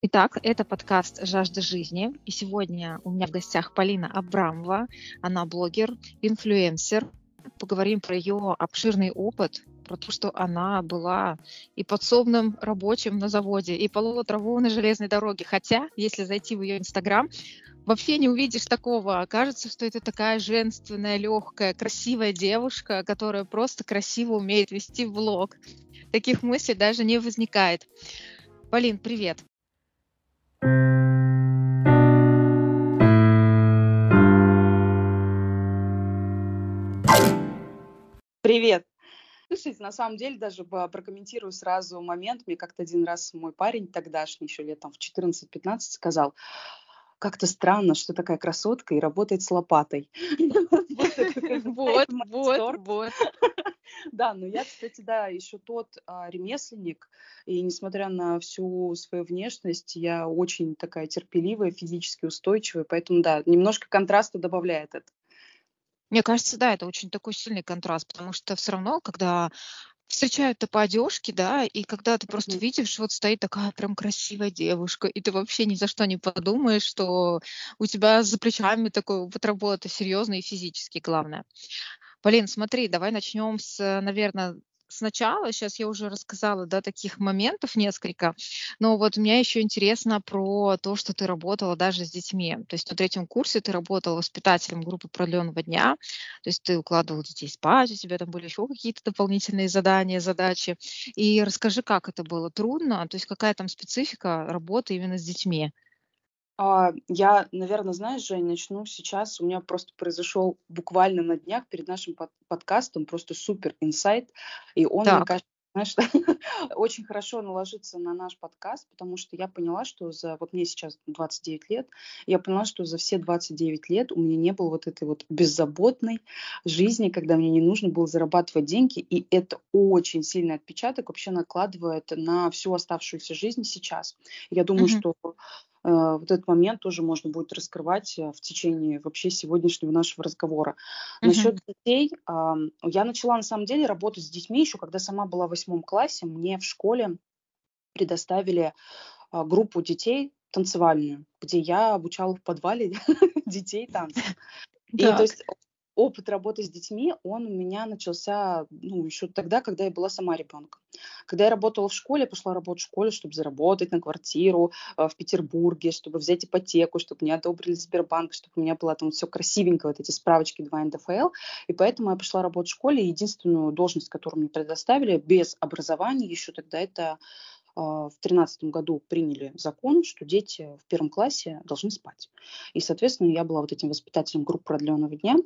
Итак, это подкаст «Жажда жизни». И сегодня у меня в гостях Полина Абрамова. Она блогер, инфлюенсер. Поговорим про ее обширный опыт, про то, что она была и подсобным рабочим на заводе, и полола траву на железной дороге. Хотя, если зайти в ее инстаграм, вообще не увидишь такого. Кажется, что это такая женственная, легкая, красивая девушка, которая просто красиво умеет вести влог. Таких мыслей даже не возникает. Полин, привет. Привет. Слушайте, на самом деле даже прокомментирую сразу момент. Мне как-то один раз мой парень тогдашний, еще лет там в 14-15, сказал, как-то странно, что такая красотка и работает с лопатой. Вот, вот, вот. Да, но я, кстати, да, еще тот а, ремесленник, и несмотря на всю свою внешность, я очень такая терпеливая, физически устойчивая, поэтому, да, немножко контраста добавляет это. Мне кажется, да, это очень такой сильный контраст, потому что все равно, когда встречают-то по одежке, да, и когда ты просто Мгм. видишь, вот стоит такая прям красивая девушка, и ты вообще ни за что не подумаешь, что у тебя за плечами такой опыт работы серьезный и физический, главное. Полин, смотри, давай начнем с, наверное, сначала. Сейчас я уже рассказала, да, таких моментов несколько, но вот мне еще интересно про то, что ты работала даже с детьми. То есть на третьем курсе ты работала воспитателем группы продленного дня, то есть ты укладывал детей спать, у тебя там были еще какие-то дополнительные задания, задачи. И расскажи, как это было? Трудно? То есть какая там специфика работы именно с детьми? А, я, наверное, знаешь, Жень, начну сейчас. У меня просто произошел буквально на днях перед нашим под- подкастом просто супер инсайт, и он, мне Так. кажется, знаешь, очень хорошо наложится на наш подкаст, потому что я поняла, что за... Вот мне сейчас 29 лет, я поняла, что за все 29 лет у меня не было вот этой вот беззаботной жизни, когда мне не нужно было зарабатывать деньги, и это очень сильный отпечаток вообще накладывает на всю оставшуюся жизнь сейчас. Я думаю, Мгм. что вот этот момент тоже можно будет раскрывать э, в течение вообще сегодняшнего нашего разговора. Мгм. Насчет детей, я начала на самом деле работать с детьми еще, когда сама была в восьмом классе. Мне в школе предоставили а, группу детей танцевальную, где я обучала в подвале детей танцам. И то есть опыт работы с детьми, он у меня начался ну, еще тогда, когда я была сама ребенком. Когда я работала в школе, я пошла работать в школе, чтобы заработать на квартиру э, в Петербурге, чтобы взять ипотеку, чтобы мне одобрили Сбербанк, чтобы у меня было там все красивенько, вот эти справочки 2 НДФЛ. И поэтому я пошла работать в школе. Единственную должность, которую мне предоставили без образования еще тогда, это а, в 2013 году приняли закон, что дети в первом классе должны спать. И, соответственно, я была вот этим воспитателем группы продленного дня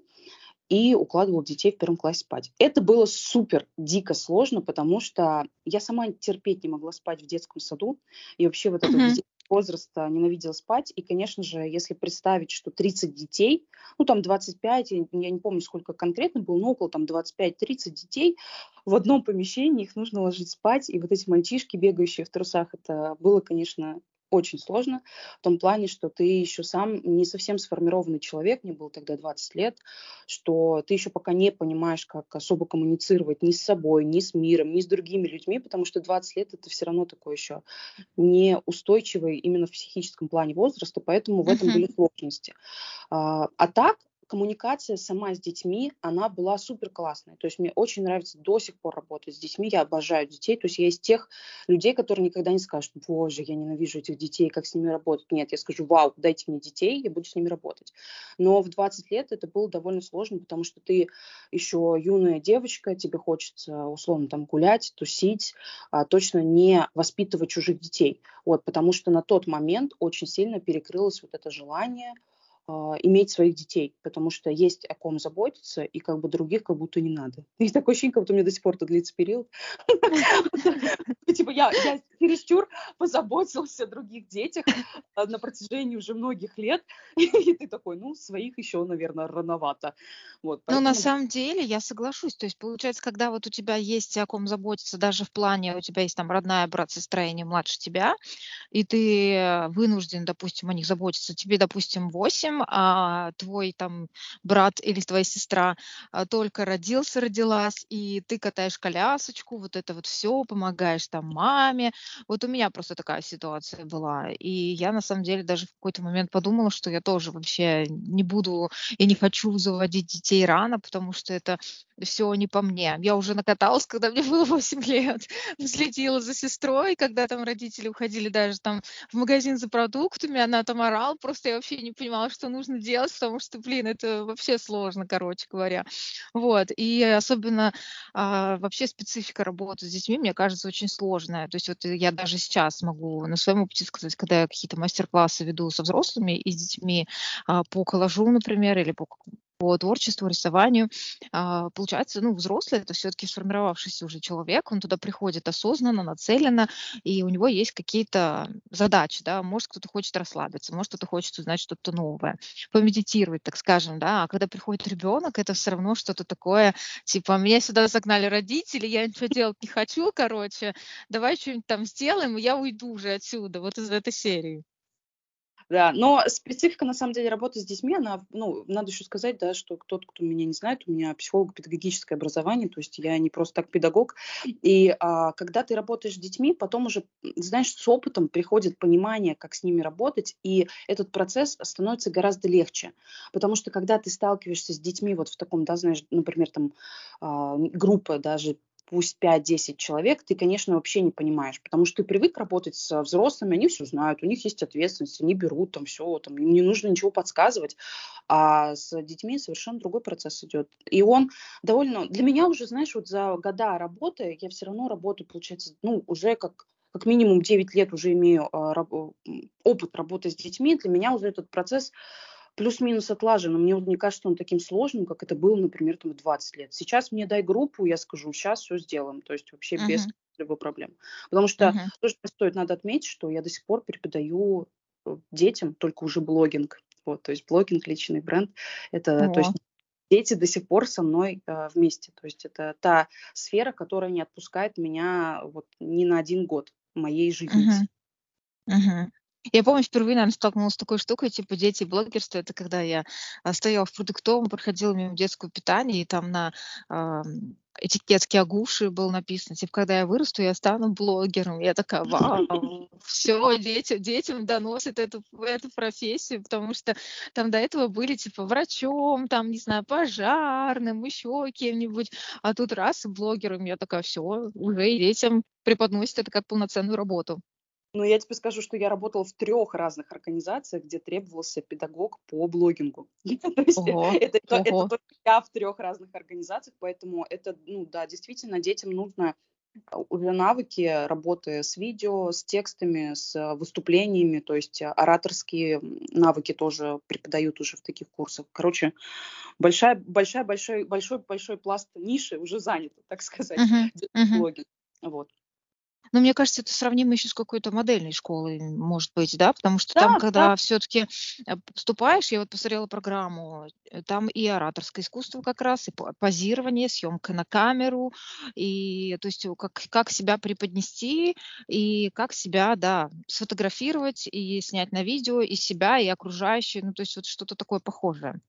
и укладывала детей в первом классе спать. Это было супер дико сложно, потому что я сама терпеть не могла спать в детском саду. И вообще вот Мгм. детского возраста ненавидела спать. И, конечно же, если представить, что 30 детей, ну там 25, я я не помню, сколько конкретно было, но около там 25-30 детей в одном помещении, их нужно ложить спать. И вот эти мальчишки, бегающие в трусах, это было, конечно, очень сложно в том плане, что ты еще сам не совсем сформированный человек, мне было тогда 20 лет, что ты еще пока не понимаешь, как особо коммуницировать ни с собой, ни с миром, ни с другими людьми, потому что 20 лет это все равно такой еще неустойчивый именно в психическом плане возраста, поэтому в этом Мгм. были сложности. А, а так, коммуникация сама с детьми, она была супер классная. То есть мне очень нравится до сих пор работать с детьми. Я обожаю детей. То есть я из тех людей, которые никогда не скажут, боже, я ненавижу этих детей, как с ними работать. Нет, я скажу, вау, дайте мне детей, я буду с ними работать. Но в 20 лет это было довольно сложно, потому что ты еще юная девочка, тебе хочется условно там гулять, тусить, а, точно не воспитывать чужих детей. Вот, потому что на тот момент очень сильно перекрылось вот это желание иметь своих детей, потому что есть о ком заботиться, и как бы других как будто не надо. И такое ощущение, как будто у меня до сих пор это длится период. Типа я, чересчур позаботился о других детях а, на протяжении уже многих лет, и ты такой, ну, своих еще, наверное, рановато. Ну, на самом деле, я соглашусь. То есть, получается, когда вот у тебя есть о ком заботиться, даже в плане, у тебя есть там родная брат, сестра и не младше тебя, и ты э, вынужден, допустим, о них заботиться, тебе, допустим, 8, допустим, а твой там брат или твоя сестра а, только родился, родилась, и ты катаешь колясочку, вот это вот все, помогаешь там маме. Вот у меня просто такая ситуация была. И я на самом деле даже в какой-то момент подумала, что я тоже вообще не буду и не хочу заводить детей рано, потому что это все не по мне. Я уже накаталась, когда мне было 8 лет, следила за сестрой, когда там родители уходили даже там в магазин за продуктами, она там орала, просто я вообще не понимала, что нужно делать, потому что, блин, это вообще сложно, короче говоря. Вот, и особенно а, вообще специфика работы с детьми, мне кажется, очень сложная. То есть вот я даже сейчас могу на своем опыте сказать, когда я какие-то мастер-классы веду со взрослыми и с детьми а, по коллажу, например, или по по творчеству, рисованию. А, получается, ну, взрослый это все-таки сформировавшийся уже человек, он туда приходит осознанно, нацеленно, и у него есть какие-то задачи, да, может кто-то хочет расслабиться, может кто-то хочет узнать что-то новое, помедитировать, так скажем, да, а когда приходит ребенок, это все равно что-то такое, типа, меня сюда загнали родители, я ничего делать не хочу, короче, давай что-нибудь там сделаем, и я уйду уже отсюда, вот из этой серии. Да, но специфика, на самом деле, работы с детьми, она, ну, надо еще сказать, да, что тот, кто меня не знает, у меня психолого-педагогическое образование, то есть я не просто так педагог. И а, когда ты работаешь с детьми, потом уже, знаешь, с опытом приходит понимание, как с ними работать, и этот процесс становится гораздо легче. Потому что когда ты сталкиваешься с детьми вот в таком, да, знаешь, например, там а, группа даже пусть 5-10 человек, ты, конечно, вообще не понимаешь, потому что ты привык работать с взрослыми, они все знают, у них есть ответственность, они берут там все, там, им не нужно ничего подсказывать, а с детьми совершенно другой процесс идет. И он довольно, для меня уже, знаешь, вот за года работы, я все равно работаю, получается, ну, уже как как минимум 9 лет уже имею э, опыт работы с детьми, для меня уже этот процесс плюс-минус отлажено. Мне вот не кажется он таким сложным, как это было, например, там, 20 лет. Сейчас мне дай группу, я скажу, сейчас все сделаем. То есть вообще uh-huh. без любой проблем. Потому что uh-huh. тоже стоит, надо отметить, что я до сих пор преподаю э, детям только уже блогинг. Вот, то есть блогинг, личный бренд. Это, uh-huh. то есть дети до сих пор со мной э, вместе. То есть это та сфера, которая не отпускает меня вот ни на один год моей жизни. Uh-huh. Uh-huh. Я помню, впервые, наверное, столкнулась с такой штукой, типа дети блогерство. Это когда я а, стояла в продуктовом, проходила мимо детского питания, и там на а, этикетке Агуши было написано, типа, когда я вырасту, я стану блогером. Я такая, вау, все, детям, детям доносят эту, эту профессию, потому что там до этого были, типа, врачом, там, не знаю, пожарным, еще кем-нибудь, а тут раз и блогером. Я такая, все, уже и детям преподносят это как полноценную работу. Ну, я тебе скажу, что я работала в трех разных организациях, где требовался педагог по блогингу. То есть ого, это, только я в трех разных организациях, поэтому это, ну да, действительно, детям нужно а, уже навыки работы с видео, с текстами, с выступлениями, то есть ораторские навыки тоже преподают уже в таких курсах. Короче, большая, большая, большой, большой, большой пласт ниши уже занят, так сказать, uh-huh, uh-huh. блогинг. Вот. Но мне кажется, это сравнимо еще с какой-то модельной школой, может быть, да, потому что там, Да, когда да. все-таки э, поступаешь, я вот посмотрела программу, э, там и ораторское искусство как раз, и позирование, съемка на камеру, и то есть как, как себя преподнести, и как себя, да, сфотографировать, и снять на видео, и себя, и окружающие, ну то есть вот что-то такое похожее.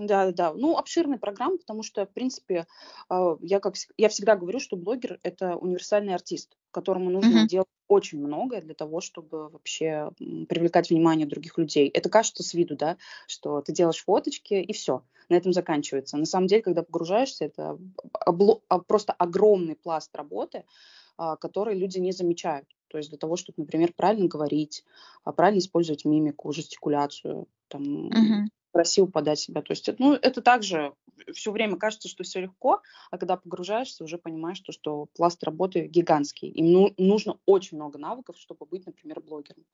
Да, да, ну обширная программа, потому что, в принципе, а, я как я всегда говорю, что блогер это универсальный артист, которому нужно Мгм. делать очень многое для того, чтобы вообще привлекать внимание других людей. Это кажется с виду, да, что ты делаешь фоточки и все, на этом заканчивается. На самом деле, когда погружаешься, это обло- а, просто огромный пласт работы, а, который люди не замечают. То есть для того, чтобы, например, правильно говорить, правильно использовать мимику, жестикуляцию, там, Мгм красиво подать себя. То есть, ну, это также все время кажется, что все легко, а когда погружаешься, уже понимаешь, что, что пласт работы гигантский. Им ну, нужно очень много навыков, чтобы быть, например, блогером.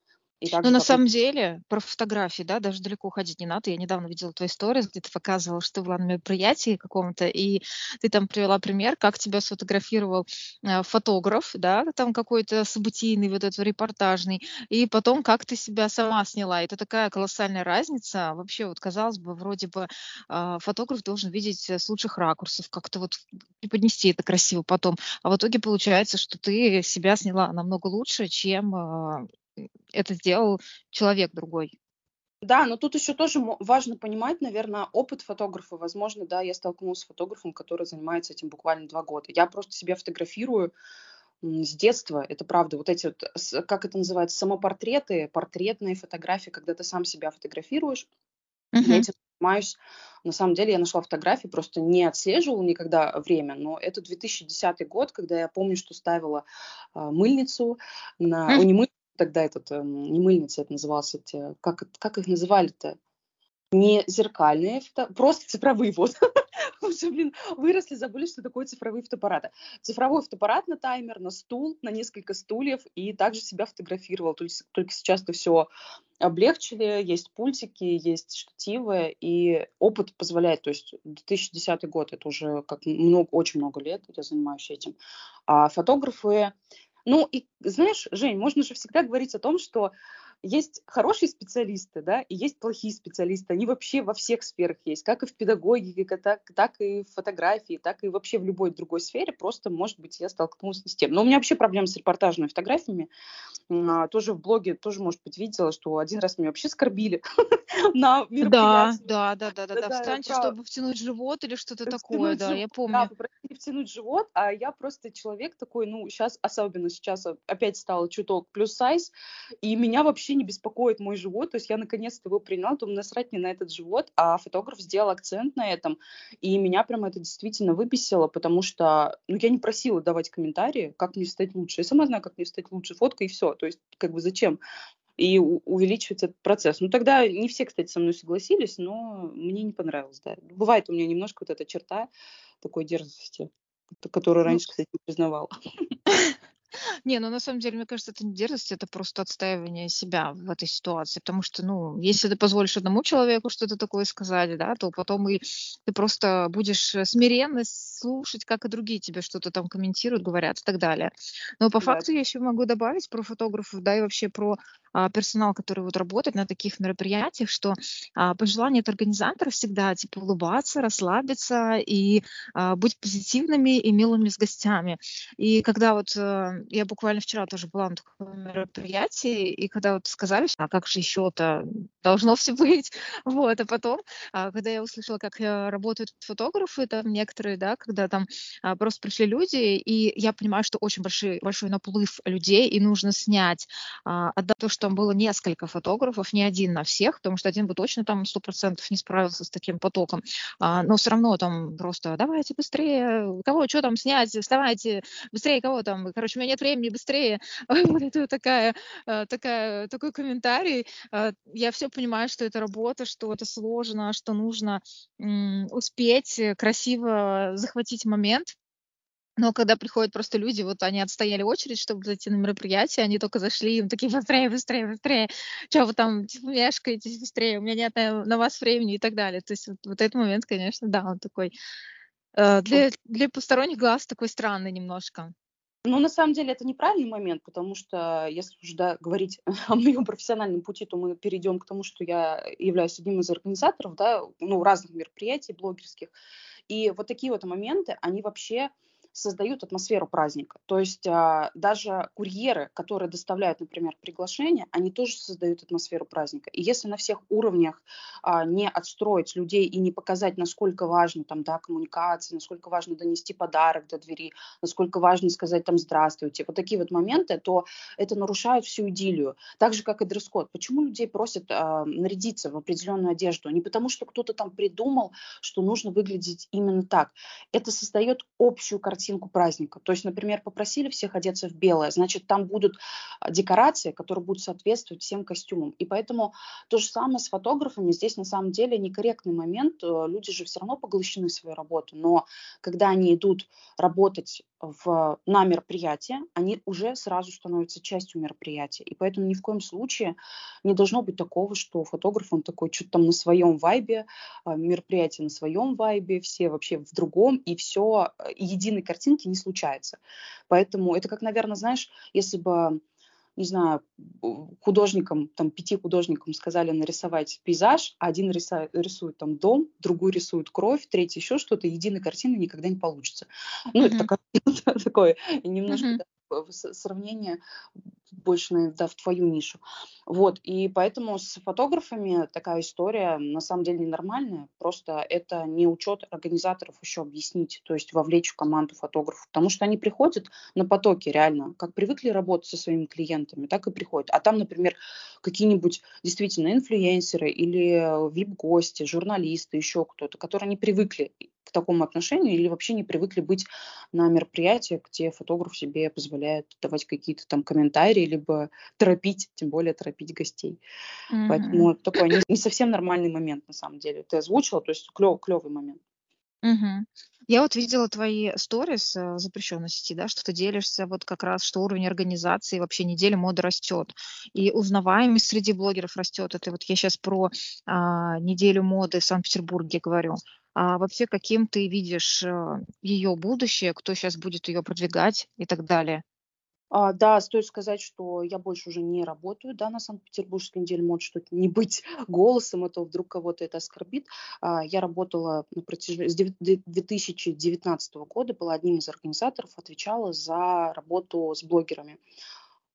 И ну, на самом деле, про фотографии, да, даже далеко уходить не надо. Я недавно видела твою историю, где ты показывала, что ты была на мероприятии каком-то, и ты там привела пример, как тебя сфотографировал э, фотограф, да, там какой-то событийный, вот этот репортажный, и потом как ты себя сама сняла. Это такая колоссальная разница. Вообще, вот казалось бы, вроде бы э, фотограф должен видеть с лучших ракурсов, как-то вот преподнести это красиво потом. А в итоге получается, что ты себя сняла намного лучше, чем э, это сделал человек другой. Да, но тут еще тоже важно понимать, наверное, опыт фотографа. Возможно, да, я столкнулась с фотографом, который занимается этим буквально два года. Я просто себя фотографирую с детства. Это правда. Вот эти вот, как это называется, самопортреты, портретные фотографии, когда ты сам себя фотографируешь. Uh-huh. Я этим занимаюсь. На самом деле я нашла фотографии, просто не отслеживала никогда время, но это 2010 год, когда я помню, что ставила э, мыльницу на... Uh-huh. не мыльницу, тогда этот, э, не мыльница это назывался, эти, как, как их называли-то? Не зеркальные, фото, просто цифровые вот. Уже, блин, выросли, забыли, что такое цифровые фотоаппараты. Цифровой фотоаппарат на таймер, на стул, на несколько стульев, и также себя фотографировал. Только, только сейчас это все облегчили, есть пультики, есть штативы, и опыт позволяет, то есть 2010 год, это уже как много, очень много лет я занимаюсь этим. А фотографы, ну, и знаешь, Жень, можно же всегда говорить о том, что есть хорошие специалисты, да, и есть плохие специалисты. Они вообще во всех сферах есть, как и в педагогике, так, так и в фотографии, так и вообще в любой другой сфере. Просто, может быть, я столкнулась с тем. Но у меня вообще проблемы с репортажными фотографиями. А, тоже в блоге, тоже, может быть, видела, что один раз меня вообще скорбили на мероприятии. Да, да, да, да, да. Встаньте, чтобы втянуть живот или что-то такое, да, я помню. Да, попросили втянуть живот, а я просто человек такой, ну, сейчас, особенно сейчас опять стала чуток плюс сайз, и меня вообще не беспокоит мой живот, то есть я наконец-то его приняла, то насрать мне на этот живот, а фотограф сделал акцент на этом, и меня прям это действительно выписало, потому что, ну, я не просила давать комментарии, как мне стать лучше, я сама знаю, как мне стать лучше, фотка и все, то есть, как бы, зачем? и увеличивать этот процесс. Ну, тогда не все, кстати, со мной согласились, но мне не понравилось, да. Бывает у меня немножко вот эта черта такой дерзости, которую ну раньше, кстати, не признавала. Не, ну на самом деле, мне кажется, это не дерзость, это просто отстаивание себя в этой ситуации. Потому что, ну, если ты позволишь одному человеку что-то такое сказать, да, то потом и ты просто будешь э, смиренно слушать, как и другие тебе что-то там комментируют, говорят и так далее. Но по да. факту я еще могу добавить про фотографов, да, и вообще про а, персонал, который вот работает на таких мероприятиях, что а, пожелание от организатора всегда типа улыбаться, расслабиться и а, быть позитивными и милыми с гостями. И когда вот а, я буквально вчера тоже была на таком мероприятии, и когда вот сказали, а как же еще-то должно все быть, вот, а потом, а, когда я услышала, как а, работают фотографы, там некоторые, да, когда там а, просто пришли люди, и я понимаю, что очень большой, большой наплыв людей, и нужно снять, а, отдать то, что там было несколько фотографов, не один на всех, потому что один бы точно там сто процентов не справился с таким потоком. Но все равно там просто давайте быстрее, кого, что там снять, вставайте, быстрее, кого там, короче, у меня нет времени, быстрее. Вот это такая, а, такая, такой комментарий. А, я все понимаю, что это работа, что это сложно, что нужно успеть красиво захватить момент, но когда приходят просто люди, вот они отстояли очередь, чтобы зайти на мероприятие, они только зашли, им такие, быстрее, быстрее, быстрее, что вы там типа, мешкаетесь быстрее, у меня нет на, на вас времени и так далее. То есть вот, вот этот момент, конечно, да, он такой, э, для, для посторонних глаз такой странный немножко. Ну, на самом деле, это неправильный момент, потому что если уже да, говорить о моем профессиональном пути, то мы перейдем к тому, что я являюсь одним из организаторов да, ну, разных мероприятий блогерских. И вот такие вот моменты, они вообще создают атмосферу праздника. То есть а, даже курьеры, которые доставляют, например, приглашение, они тоже создают атмосферу праздника. И если на всех уровнях а, не отстроить людей и не показать, насколько важно там, да, коммуникация, насколько важно донести подарок до двери, насколько важно сказать там здравствуйте, вот такие вот моменты, то это нарушает всю идиллию. Так же, как и дресс-код. Почему людей просят а, нарядиться в определенную одежду? Не потому, что кто-то там придумал, что нужно выглядеть именно так. Это создает общую картину картинку праздника. То есть, например, попросили всех одеться в белое, значит, там будут а, декорации, которые будут соответствовать всем костюмам. И поэтому то же самое с фотографами. Здесь на самом деле некорректный момент. Э, люди же все равно поглощены своей работой. Но когда они идут работать в, на мероприятие, они уже сразу становятся частью мероприятия. И поэтому ни в коем случае не должно быть такого, что фотограф, он такой что-то там на своем вайбе, а, мероприятие на своем вайбе, все вообще в другом, и все, э, единый картинки не случается. Поэтому это как, наверное, знаешь, если бы не знаю, художникам, там, пяти художникам сказали нарисовать пейзаж, один рисует, рисует там дом, другой рисует кровь, третий еще что-то, единой картины никогда не получится. Ну, mm-hmm. это такое, такое немножко mm-hmm. Сравнение больше, да, в твою нишу. Вот, и поэтому с фотографами такая история на самом деле ненормальная, просто это не учет организаторов еще объяснить, то есть вовлечь в команду фотографов, потому что они приходят на потоке реально, как привыкли работать со своими клиентами, так и приходят. А там, например, какие-нибудь действительно инфлюенсеры или вип-гости, журналисты, еще кто-то, которые не привыкли такому отношению или вообще не привыкли быть на мероприятиях, где фотограф себе позволяет давать какие-то там комментарии, либо торопить, тем более торопить гостей. Mm-hmm. Поэтому это такой не, не совсем нормальный момент на самом деле. Ты озвучила, то есть клев, клевый момент. Угу. Я вот видела твои сторис э, запрещенной сети, да, что ты делишься вот как раз, что уровень организации вообще недели моды растет. И узнаваемость среди блогеров растет. Это вот я сейчас про а, неделю моды в Санкт-Петербурге говорю. А вообще, каким ты видишь э, ее будущее, кто сейчас будет ее продвигать и так далее? А, да, стоит сказать, что я больше уже не работаю, да, на Санкт-Петербургской неделе мод, что не быть голосом, а то вдруг кого-то это оскорбит. А, я работала на протяжении с 2019 года, была одним из организаторов, отвечала за работу с блогерами.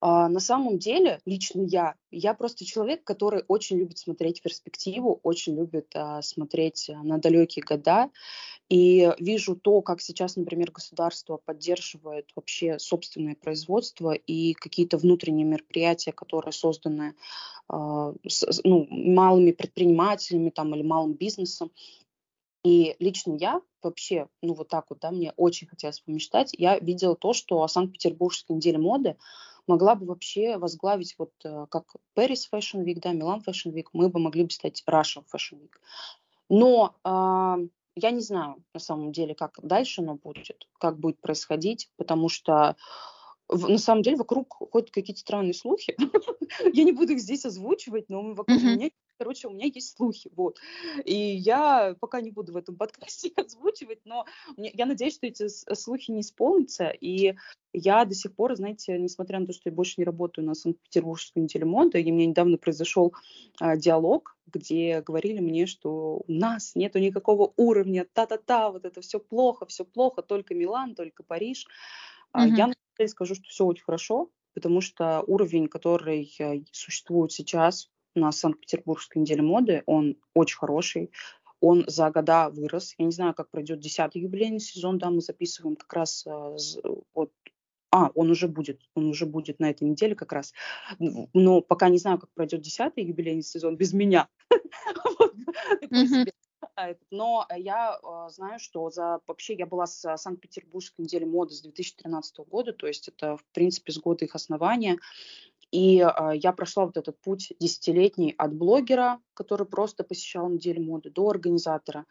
А, на самом деле, лично я, я просто человек, который очень любит смотреть перспективу, очень любит а, смотреть на далекие года. И вижу то, как сейчас, например, государство поддерживает вообще собственное производство и какие-то внутренние мероприятия, которые созданы а, с, ну, малыми предпринимателями там, или малым бизнесом. И лично я вообще, ну вот так вот, да, мне очень хотелось помечтать, я видела то, что Санкт-Петербургская неделя моды могла бы вообще возглавить вот э, как Paris Fashion Week, да, Милан Fashion Week, мы бы могли бы стать Russia Fashion Week. Но э, я не знаю на самом деле, как дальше оно будет, как будет происходить, потому что на самом деле вокруг ходят какие-то странные слухи. Я не буду их здесь озвучивать, но вокруг меня короче, у меня есть слухи, вот. И я пока не буду в этом подкасте озвучивать, но я надеюсь, что эти слухи не исполнятся, и я до сих пор, знаете, несмотря на то, что я больше не работаю на Санкт-Петербургской неделе моды, и у меня недавно произошел а, диалог, где говорили мне, что у нас нету никакого уровня, та-та-та, вот это все плохо, все плохо, только Милан, только Париж. Mm-hmm. Я скажу, что все очень хорошо, потому что уровень, который э, существует сейчас на Санкт-Петербургской неделе моды, он очень хороший, он за года вырос. Я не знаю, как пройдет десятый юбилейный сезон, да, мы записываем как раз э, вот а, он уже будет, он уже будет на этой неделе как раз. Но пока не знаю, как пройдет десятый юбилейный сезон без меня. А, но я э, знаю, что за вообще я была с Санкт-Петербургской неделей моды с 2013 года, то есть это, в принципе, с года их основания. И э, я прошла вот этот путь десятилетний от блогера, который просто посещал неделю моды, до организатора.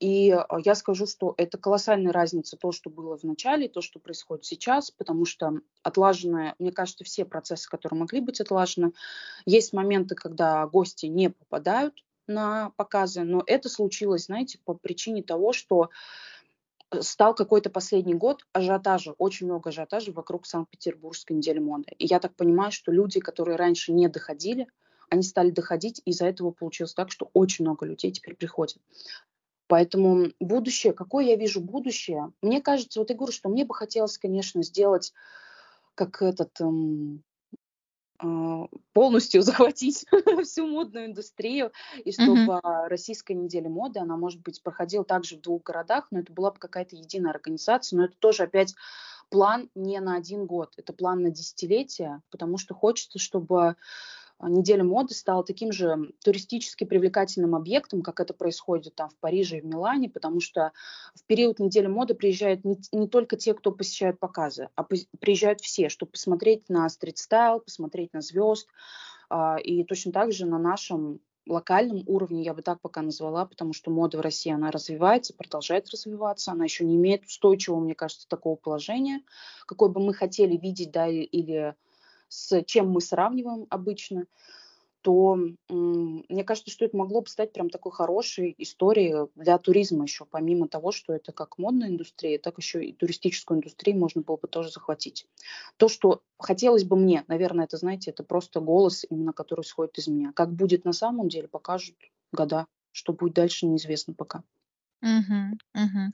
И э, я скажу, что это колоссальная разница, то, что было в начале, то, что происходит сейчас, потому что отлаженные, мне кажется, все процессы, которые могли быть отлажены. Есть моменты, когда гости не попадают на показы, но это случилось, знаете, по причине того, что стал какой-то последний год ажиотажа, очень много ажиотажа вокруг Санкт-Петербургской недели моды. И я так понимаю, что люди, которые раньше не доходили, они стали доходить, и из-за этого получилось так, что очень много людей теперь приходят. Поэтому будущее, какое я вижу будущее? Мне кажется, вот я говорю, что мне бы хотелось, конечно, сделать как этот эм, полностью захватить всю модную индустрию, и чтобы mm-hmm. российская неделя моды, она, может быть, проходила также в двух городах, но это была бы какая-то единая организация, но это тоже опять план не на один год, это план на десятилетия, потому что хочется, чтобы а, неделя моды стала таким же туристически привлекательным объектом, как это происходит там в Париже и в Милане, потому что в период недели моды приезжают не, не только те, кто посещают показы, а по, приезжают все, чтобы посмотреть на стрит-стайл, посмотреть на звезд, а, и точно так же на нашем локальном уровне, я бы так пока назвала, потому что мода в России, она развивается, продолжает развиваться, она еще не имеет устойчивого, мне кажется, такого положения, какой бы мы хотели видеть, да, или с чем мы сравниваем обычно, то мне кажется, что это могло бы стать прям такой хорошей историей для туризма еще, помимо того, что это как модная индустрия, так еще и туристическую индустрию можно было бы тоже захватить. То, что хотелось бы мне, наверное, это, знаете, это просто голос, именно который исходит из меня. Как будет на самом деле, покажут года. Что будет дальше, неизвестно пока. Угу, угу.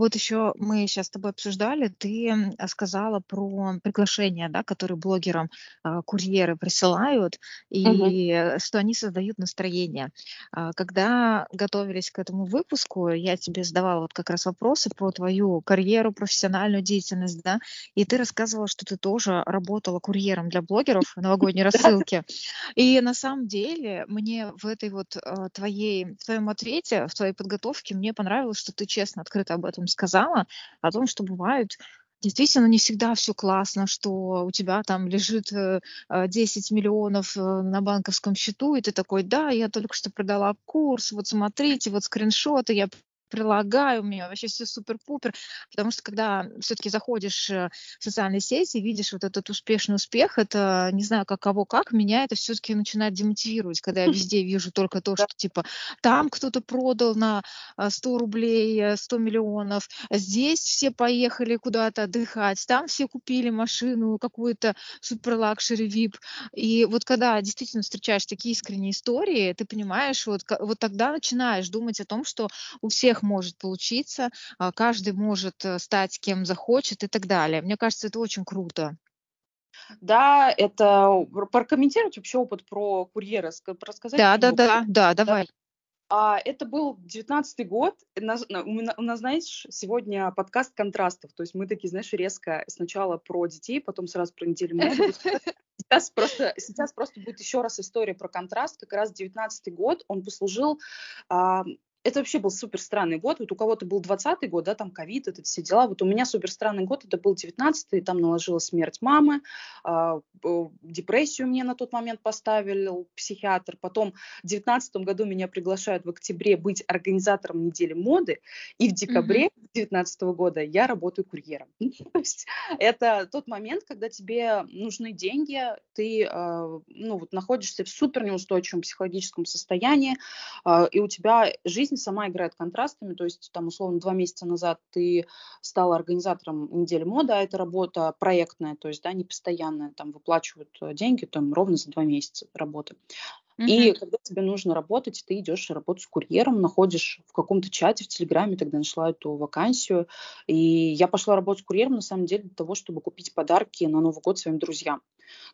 Вот еще мы сейчас с тобой обсуждали, ты сказала про приглашения, да, которые блогерам а, курьеры присылают, и что они создают настроение. А, Когда готовились к этому выпуску, я тебе задавала вот как раз вопросы про твою карьеру, профессиональную деятельность, да, и ты рассказывала, что ты тоже работала курьером для блогеров в новогодней рассылке. И на самом деле мне в этой вот а, твоей, в твоем ответе, в твоей подготовке мне понравилось, что ты честно, открыто об этом сказала, о том, что бывают действительно не всегда все классно, что у тебя там лежит э, э, 10 миллионов э, на банковском счету, и ты такой, да, я только что продала курс, вот смотрите, вот скриншоты, я прилагаю, у меня вообще все супер-пупер, потому что когда все-таки заходишь э, в социальные сети, видишь вот этот успешный успех, это, не знаю, как кого как, меня это все-таки начинает демотивировать, когда я везде вижу только то, что типа там кто-то продал на а, 100 рублей, э, 100 миллионов, здесь все поехали куда-то отдыхать, там все купили машину какую-то супер luxury VIP. И вот когда действительно встречаешь такие искренние истории, ты понимаешь, вот, вот тогда начинаешь думать о том, что у всех может получиться, а, каждый может э, стать кем захочет и так далее. Мне кажется, это очень круто. Да, это пр- прокомментировать вообще опыт про курьера, ска- рассказать Да, да, да, да, Да. давай. А, это был девятнадцатый год. И нас- на- У у нас, знаешь, сегодня подкаст контрастов. То есть мы такие, знаешь, резко сначала про детей, потом сразу про неделю. Сейчас просто, сейчас просто будет еще раз история про контраст. Как раз девятнадцатый год, он послужил... а, это вообще был супер странный год. Вот у кого-то был двадцатый год, да, там ковид, это все дела. Вот у меня супер странный год, это был девятнадцатый, там наложилась смерть мамы, а, б- депрессию мне на тот момент поставил психиатр. Потом в девятнадцатом году меня приглашают в октябре быть организатором недели моды, и в декабре девятнадцатого года я работаю курьером. То есть это тот момент, когда тебе нужны деньги, ты э, ну, вот находишься в супер неустойчивом психологическом состоянии, э, и у тебя жизнь сама играет контрастами, то есть там условно два месяца назад ты стала организатором недели моды, а это работа проектная, то есть да, не постоянная, там выплачивают э, деньги там ровно за два месяца работы. И Мгм. когда тебе нужно работать, ты идешь работать с курьером, находишь в каком-то чате в Телеграме, тогда нашла эту вакансию. И я пошла работать курьером, на самом деле, для того, чтобы купить подарки на Новый год своим друзьям.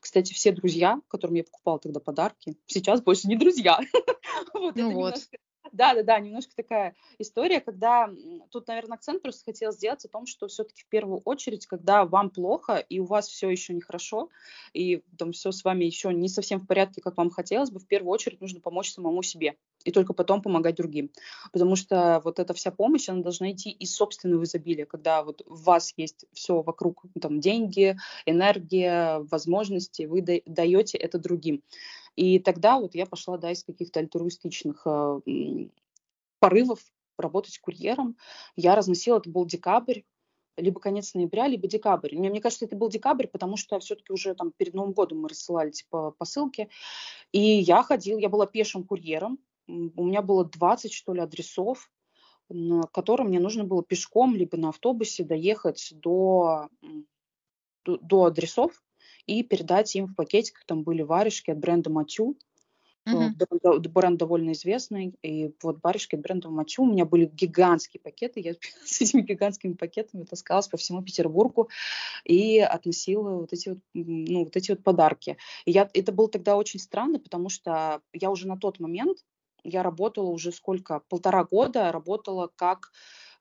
Кстати, все друзья, которым я покупала тогда подарки, сейчас больше не друзья. Вот Ну это вот. немножко... Да, да, да, немножко такая история, когда тут, наверное, акцент просто хотела сделать о том, что все-таки в первую очередь, когда вам плохо и у вас все еще нехорошо, и там все с вами еще не совсем в порядке, как вам хотелось бы, в первую очередь нужно помочь самому себе и только потом помогать другим. Потому что вот эта вся помощь, она должна идти из собственного изобилия, когда вот у вас есть все вокруг, там, деньги, энергия, возможности, вы да- даете это другим. И тогда вот я пошла, да, из каких-то альтруистичных э, порывов работать курьером. Я разносила, это был декабрь, либо конец ноября, либо декабрь. Мне, мне кажется, это был декабрь, потому что все-таки уже там перед Новым годом мы рассылали типа посылки. И я ходила, я была пешим курьером. У меня было 20, что ли, адресов, на которые мне нужно было пешком, либо на автобусе доехать до, до, до адресов и передать им в пакетиках. Там были варежки от бренда Матю. Э, бренд д бренд довольно известный. И вот варежки от бренда Матю. У меня были гигантские пакеты. Я с этими гигантскими пакетами таскалась по всему Петербургу и относила вот эти вот, ну, вот эти вот подарки. И я, это было тогда очень странно, потому что я уже на тот момент, я работала уже сколько, полтора года работала как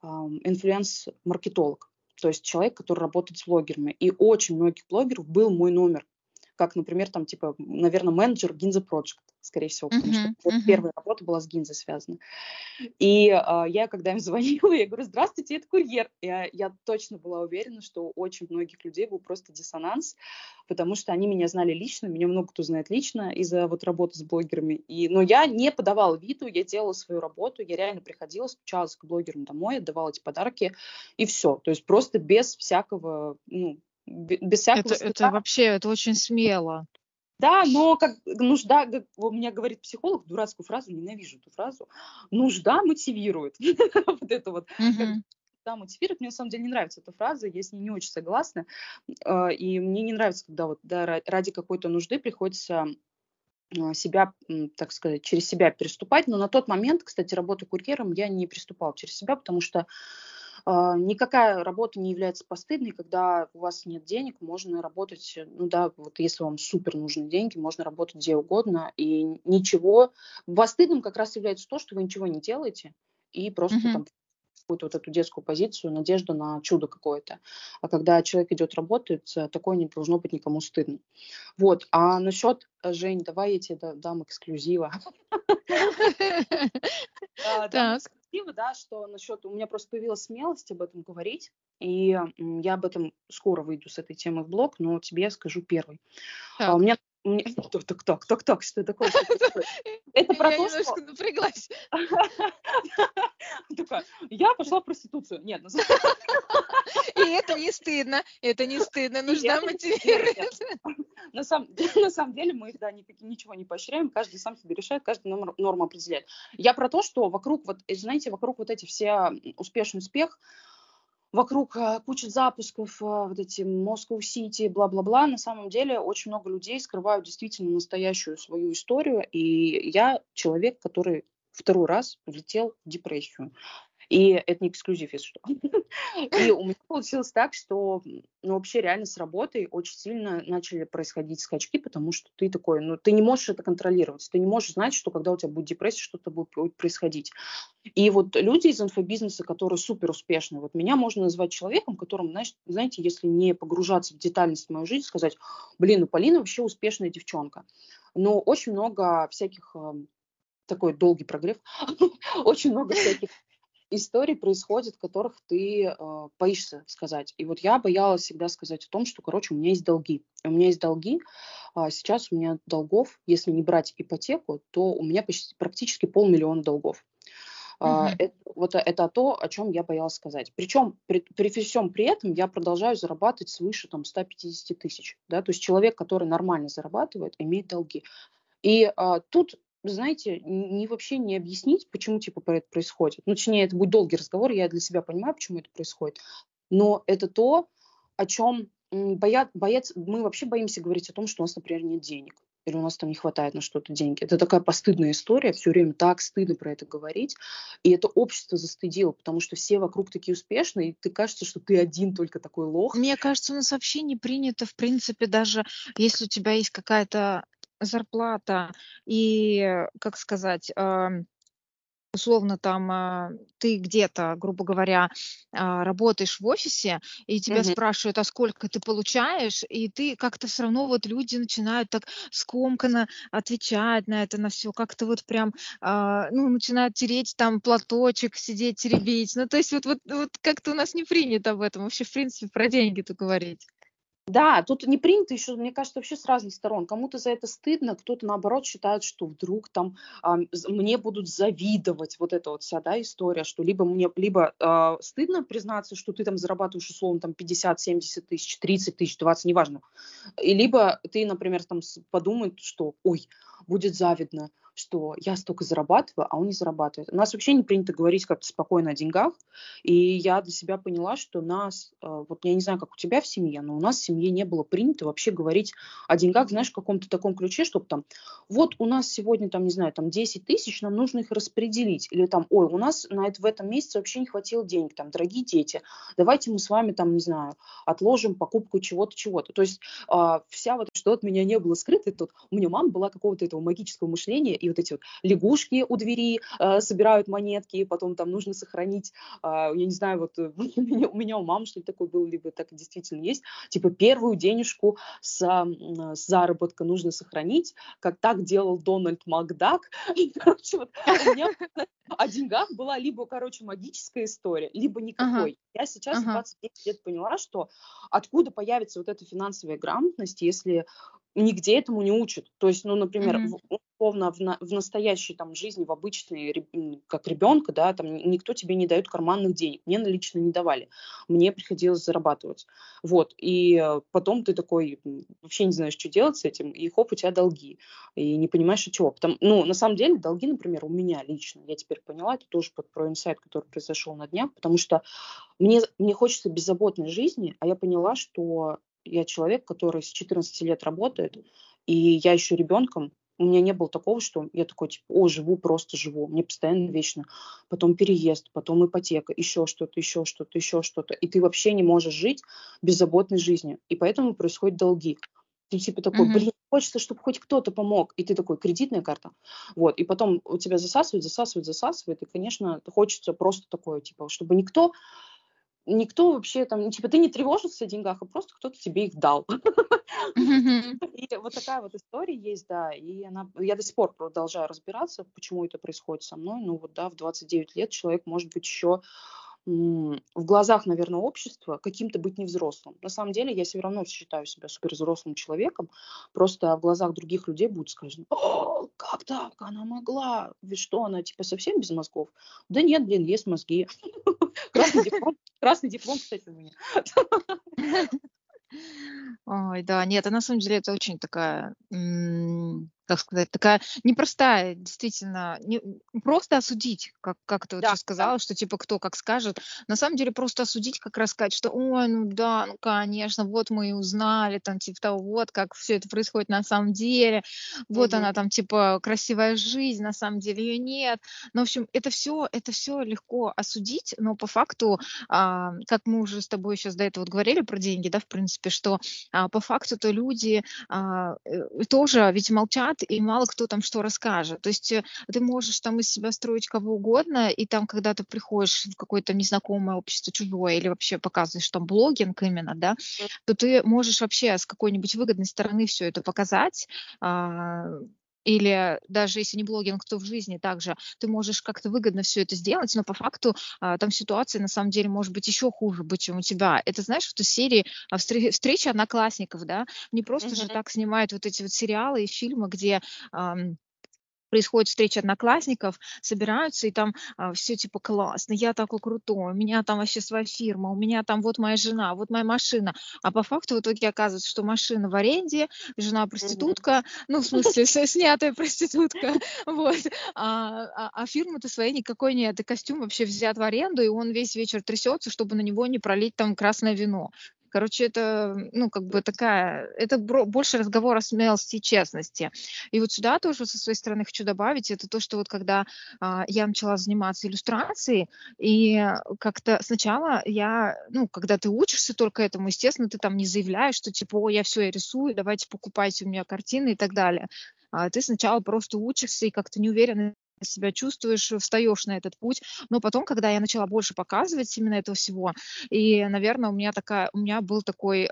ам, инфлюенс-маркетолог. То есть человек, который работает с блогерами. И очень многих блогеров был мой номер. Как, например, там, типа, наверное, менеджер Ginza Project, скорее всего, потому что Мгм. вот Мгм. первая работа была с Гинзой связана. И а, я, когда им звонила, я говорю, здравствуйте, это курьер. Я, я точно была уверена, что у очень многих людей был просто диссонанс, потому что они меня знали лично, меня много кто знает лично из-за вот работы с блогерами. И, но я не подавала виду, я делала свою работу, я реально приходила, стучалась к блогерам домой, отдавала эти подарки, и все. То есть просто без всякого, ну, без всякого Это, это вообще, это очень смело. Да, но как нужда, как у меня говорит психолог, дурацкую фразу, ненавижу эту фразу, нужда мотивирует. Вот это вот. Да, мотивирует. Мне на самом деле не нравится эта фраза, я с ней не очень согласна. Э, И мне не нравится, когда вот ради какой-то нужды приходится а, себя, так сказать, через себя переступать. Но на тот момент, кстати, работу курьером я не приступала через себя, потому что а, никакая работа не является постыдной, когда у вас нет денег, можно работать, ну да, вот если вам супер нужны деньги, можно работать где угодно, и ничего. Постыдным как раз является то, что вы ничего не делаете, и просто mm-hmm. там какую-то вот эту детскую позицию, надежду на чудо какое-то. А когда человек идет работать, э, такое не должно быть никому стыдно. Вот. А насчет, э, Жень, давай я тебе дам эксклюзива. Дам эксклюзива, да, что насчет... У меня просто появилась смелость об этом говорить, и я об этом скоро выйду с этой темы в блог, но тебе я скажу первый. А у меня так, так, так, так, так, что такое? Это про то, что... напряглась. Такая, я пошла в проституцию. Нет, И это не стыдно, это не стыдно, нужно мотивировать. На самом, на самом деле мы да, ничего не поощряем, каждый сам себе решает, каждый норму определяет. Я про то, что вокруг, вот, знаете, вокруг вот эти все успешный успех, вокруг э, кучи запусков, э, вот эти Moscow City, бла-бла-бла. На самом деле очень много людей скрывают действительно настоящую свою историю, и я человек, который второй раз влетел в депрессию. И это не эксклюзив, если что. И у меня получилось так, что ну, вообще реально с работой очень сильно начали происходить скачки, потому что ты такой, ну, ты не можешь это контролировать, ты не можешь знать, что когда у тебя будет депрессия, что-то будет происходить. И вот люди из инфобизнеса, которые супер успешны, вот меня можно назвать человеком, которым, знаешь, знаете, если не погружаться в детальность мою жизнь, сказать, блин, ну Полина вообще успешная девчонка. Но очень много всяких эм, такой долгий прогрев, очень много всяких историй происходит, которых ты э, боишься сказать. И вот я боялась всегда сказать о том, что, короче, у меня есть долги. У меня есть долги. А сейчас у меня долгов, если не брать ипотеку, то у меня почти, практически полмиллиона долгов. Uh-huh. Это, вот это то, о чем я боялась сказать. Причем при, при всем при этом я продолжаю зарабатывать свыше там, 150 тысяч. Да? То есть человек, который нормально зарабатывает, имеет долги. И а, тут знаете, не вообще не объяснить, почему типа это происходит. Ну, точнее, это будет долгий разговор, я для себя понимаю, почему это происходит. Но это то, о чем боят, боец, мы вообще боимся говорить о том, что у нас, например, нет денег или у нас там не хватает на что-то денег. Это такая постыдная история, все время так стыдно про это говорить, и это общество застыдило, потому что все вокруг такие успешные, и ты кажется, что ты один только такой лох. Мне кажется, у нас вообще не принято, в принципе, даже если у тебя есть какая-то зарплата и, как сказать, условно там а, ты где-то, грубо говоря, а, работаешь в офисе, и тебя Мгм. спрашивают, а сколько ты получаешь, и ты как-то все равно вот люди начинают так скомканно отвечать на это, на все, как-то вот прям, а, ну, начинают тереть там платочек, сидеть, теребить. Ну, то есть вот, вот, вот как-то у нас не принято об этом вообще, в принципе, про деньги-то говорить. Да, тут не принято еще, мне кажется, вообще с разных сторон. Кому-то за это стыдно, кто-то наоборот считает, что вдруг там а, мне будут завидовать. Вот эта вот вся да, история, что либо мне либо а, стыдно признаться, что ты там зарабатываешь условно там 50, 70 тысяч, 30 тысяч, 20, неважно. И либо ты, например, там подумает, что ой, будет завидно, что я столько зарабатываю, а он не зарабатывает. У нас вообще не принято говорить как-то спокойно о деньгах, и я для себя поняла, что нас, э, вот я не знаю, как у тебя в семье, но у нас в семье не было принято вообще говорить о деньгах, знаешь, в каком-то таком ключе, чтобы там, вот у нас сегодня там, не знаю, там 10 тысяч, нам нужно их распределить, или там, ой, у нас на это, в этом месяце вообще не хватило денег, там, дорогие дети, давайте мы с вами там, не знаю, отложим покупку чего-то, чего-то. То есть э, вся вот, что от меня не было скрыто, тут у меня мама была какого-то этого магического мышления, и вот эти вот лягушки у двери э, собирают монетки, потом там нужно сохранить, э, я не знаю, вот у меня, у меня у мамы что-то такое было, либо так действительно есть, типа первую денежку с, э, с заработка нужно сохранить, как так делал Дональд Макдак. Короче, вот у меня о деньгах была либо, короче, магическая история, либо никакой. Ага. Я сейчас ага. 29 лет поняла, что откуда появится вот эта финансовая грамотность, если нигде этому не учат. То есть, ну, например, mm-hmm условно в, на, в настоящей там жизни, в обычной, как ребенка, да, там никто тебе не дает карманных денег. Мне лично не давали. Мне приходилось зарабатывать. Вот. И э, потом ты такой вообще не знаешь, что делать с этим, и хоп, у тебя долги. И не понимаешь, от чего. Потому, ну, на самом деле, долги, например, у меня лично, я теперь поняла, это тоже под про инсайт, который произошел на днях, потому что мне, мне хочется беззаботной жизни, а я поняла, что я человек, который с 14 лет работает, и я еще ребенком У меня не было такого, что я такой, типа, о, живу, просто живу. Мне постоянно вечно. Потом переезд, потом ипотека, еще что-то, еще что-то, еще что-то. И ты вообще не можешь жить беззаботной жизнью. И поэтому происходят долги. Ты типа такой, блин, хочется, чтобы хоть кто-то помог. И ты такой, кредитная карта. Вот. И потом у тебя засасывает, засасывает, засасывает. И, конечно, хочется просто такое, типа, чтобы никто никто вообще там, типа, ты не тревожился о деньгах, а просто кто-то тебе их дал. И вот такая вот история есть, да, и она, я до сих пор продолжаю разбираться, почему это происходит со мной, ну вот, да, в 29 лет человек может быть еще в глазах, наверное, общества каким-то быть невзрослым. На самом деле я все равно считаю себя супервзрослым человеком, просто в глазах других людей будет сказано, О, как так, она могла, ведь что, она типа совсем без мозгов? Да нет, блин, есть мозги. Красный диплом, красный диплом, кстати, у меня. Ой, да, нет, а на самом деле это очень такая как сказать, такая непростая, действительно, не, просто осудить, как, как ты вот да, сказала, да. что типа кто как скажет. На самом деле просто осудить, как раз сказать, что ой, ну да, ну конечно, вот мы и узнали, там типа того, вот как все это происходит на самом деле, вот угу. она там типа красивая жизнь, на самом деле ее нет. Ну, в общем, это все, это все легко осудить, но по факту, а, как мы уже с тобой сейчас до этого вот говорили про деньги, да, в принципе, что а, по факту-то люди а, э, тоже ведь молчат, формат, и мало кто там что расскажет. То есть э, ты можешь там из себя строить кого угодно, и там, когда ты приходишь в какое-то незнакомое общество чужое или вообще показываешь там блогинг именно, да, то ты можешь вообще с какой-нибудь выгодной стороны все это показать, а, или даже если не блогинг, то в жизни также ты можешь как-то выгодно все это сделать, но по факту а, там ситуация на самом деле может быть еще хуже быть, чем у тебя. Это знаешь, в той серии а, встреча одноклассников, да, не просто mm-hmm. же так снимают вот эти вот сериалы и фильмы, где ам, происходит встреча одноклассников, собираются, и там а, все типа классно, я такой крутой, у меня там вообще своя фирма, у меня там вот моя жена, вот моя машина. А по факту в итоге оказывается, что машина в аренде, жена проститутка, ну, в смысле, снятая проститутка, вот, а, а, а фирмы-то своей никакой нет, и костюм вообще взят в аренду, и он весь вечер трясется, чтобы на него не пролить там красное вино. Короче, это, ну, как бы такая, это больше разговор о смелости и честности. И вот сюда тоже со своей стороны хочу добавить, это то, что вот когда а, я начала заниматься иллюстрацией, и как-то сначала я, ну, когда ты учишься только этому, естественно, ты там не заявляешь, что типа, о, я все, я рисую, давайте покупайте у меня картины и так далее. А ты сначала просто учишься и как-то не уверенно себя чувствуешь, встаешь на этот путь. Но потом, когда я начала больше показывать именно этого всего, и, наверное, у меня такая, у меня был такой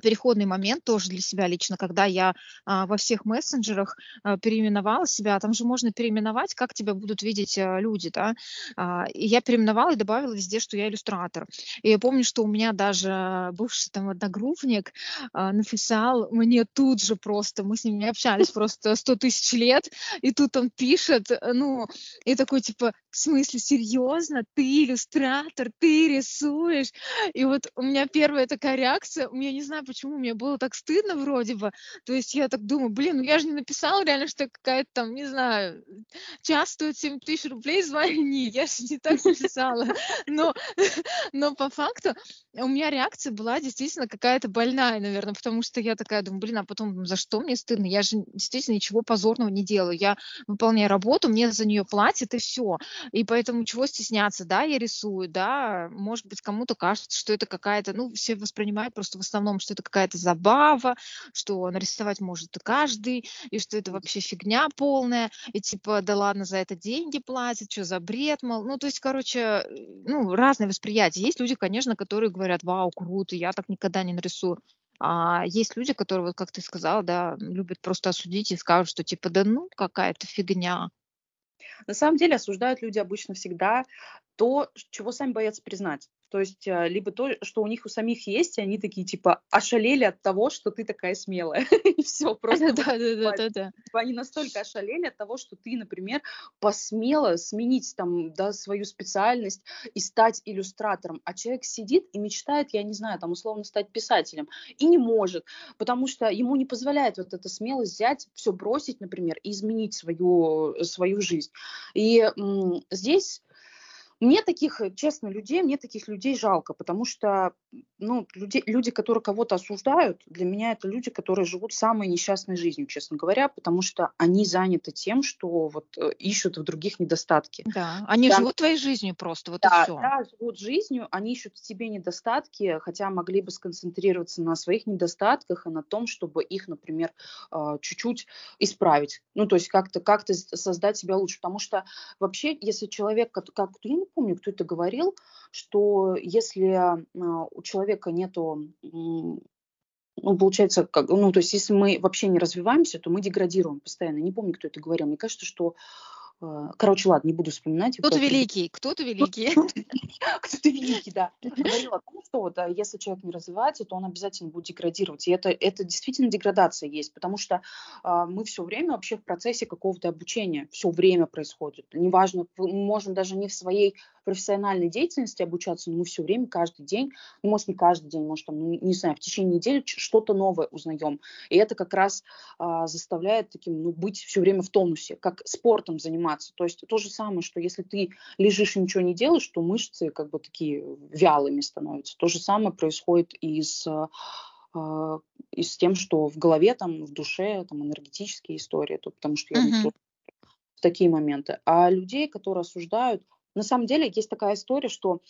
переходный момент тоже для себя лично, когда я а, во всех мессенджерах а, переименовала себя. Там же можно переименовать, как тебя будут видеть а, люди, да. А, и я переименовала и добавила везде, что я иллюстратор. И я помню, что у меня даже бывший там одногруппник а, написал мне тут же просто, мы с ним не общались просто сто тысяч лет, и тут он пишет, ну, и такой типа, в смысле, серьезно, ты иллюстратор, ты рисуешь? И вот у меня первая такая реакция, у меня не знаю, знаю, почему мне было так стыдно вроде бы. То есть я так думаю, блин, ну я же не написала реально, что какая-то там, не знаю, час стоит 7 тысяч рублей, звони. Я же не так написала. Но, но по факту у меня реакция была действительно какая-то больная, наверное, потому что я такая думаю, блин, а потом за что мне стыдно? Я же действительно ничего позорного не делаю. Я выполняю работу, мне за нее платят и все. И поэтому чего стесняться, да, я рисую, да, может быть, кому-то кажется, что это какая-то, ну, все воспринимают просто в основном, что это какая-то забава, что нарисовать может каждый, и что это вообще фигня полная, и типа, да ладно, за это деньги платят, что за бред, мол. Ну, то есть, короче, ну, разные восприятия. Есть люди, конечно, которые говорят, вау, круто, я так никогда не нарисую. А есть люди, которые, вот как ты сказала, да, любят просто осудить и скажут, что типа, да ну, какая-то фигня. На самом деле осуждают люди обычно всегда то, чего сами боятся признать. То есть а, либо то, что у них у самих есть, и они такие типа ошалели от того, что ты такая смелая. И все, просто. Да, да, да, да. Типа они настолько ошалели от того, что ты, например, посмела сменить там, да, свою специальность и стать иллюстратором. А человек сидит и мечтает, я не знаю, там условно стать писателем. И не может, потому что ему не позволяет вот эта смелость взять, все бросить, например, и изменить свою, свою жизнь. И здесь мне таких, э, честно, людей, мне таких людей жалко, потому что, ну, люди, люди, которые кого-то осуждают, для меня это люди, которые живут самой несчастной жизнью, честно говоря, потому что они заняты тем, что вот э, ищут в других недостатки. Да, они да. живут твоей жизнью просто, вот да, и все. Да, живут жизнью, они ищут в себе недостатки, хотя могли бы сконцентрироваться на своих недостатках и на том, чтобы их, например, а, чуть-чуть исправить. Ну, то есть как-то как создать себя лучше, потому что вообще, если человек, как, как помню, кто это говорил, что если а, у человека нету ну, получается, как, ну, то есть, если мы вообще не развиваемся, то мы деградируем постоянно. Не помню, кто это говорил. Мне кажется, что Короче, ладно, не буду вспоминать. Кто-то великий, кто-то великий. Кто-то великий, да. Говорил о том, что вот, а, если человек не развивается, то он обязательно будет деградировать. И это, это действительно деградация есть, потому что э, мы все время вообще в процессе какого-то обучения, все время происходит. Неважно, мы можем даже не в своей профессиональной деятельности обучаться, но мы все время, каждый день, ну, может, не каждый день, может, там, ну, не знаю, в течение недели что-то новое узнаем. И это как раз а, заставляет таким, ну, быть все время в тонусе, как спортом заниматься. То есть то же самое, что если ты лежишь и ничего не делаешь, то мышцы как бы такие вялыми становятся. То же самое происходит и с а, и с тем, что в голове, там, в душе, там, энергетические истории, то, потому что я uh-huh. в такие моменты. А людей, которые осуждают, на самом деле есть такая история, что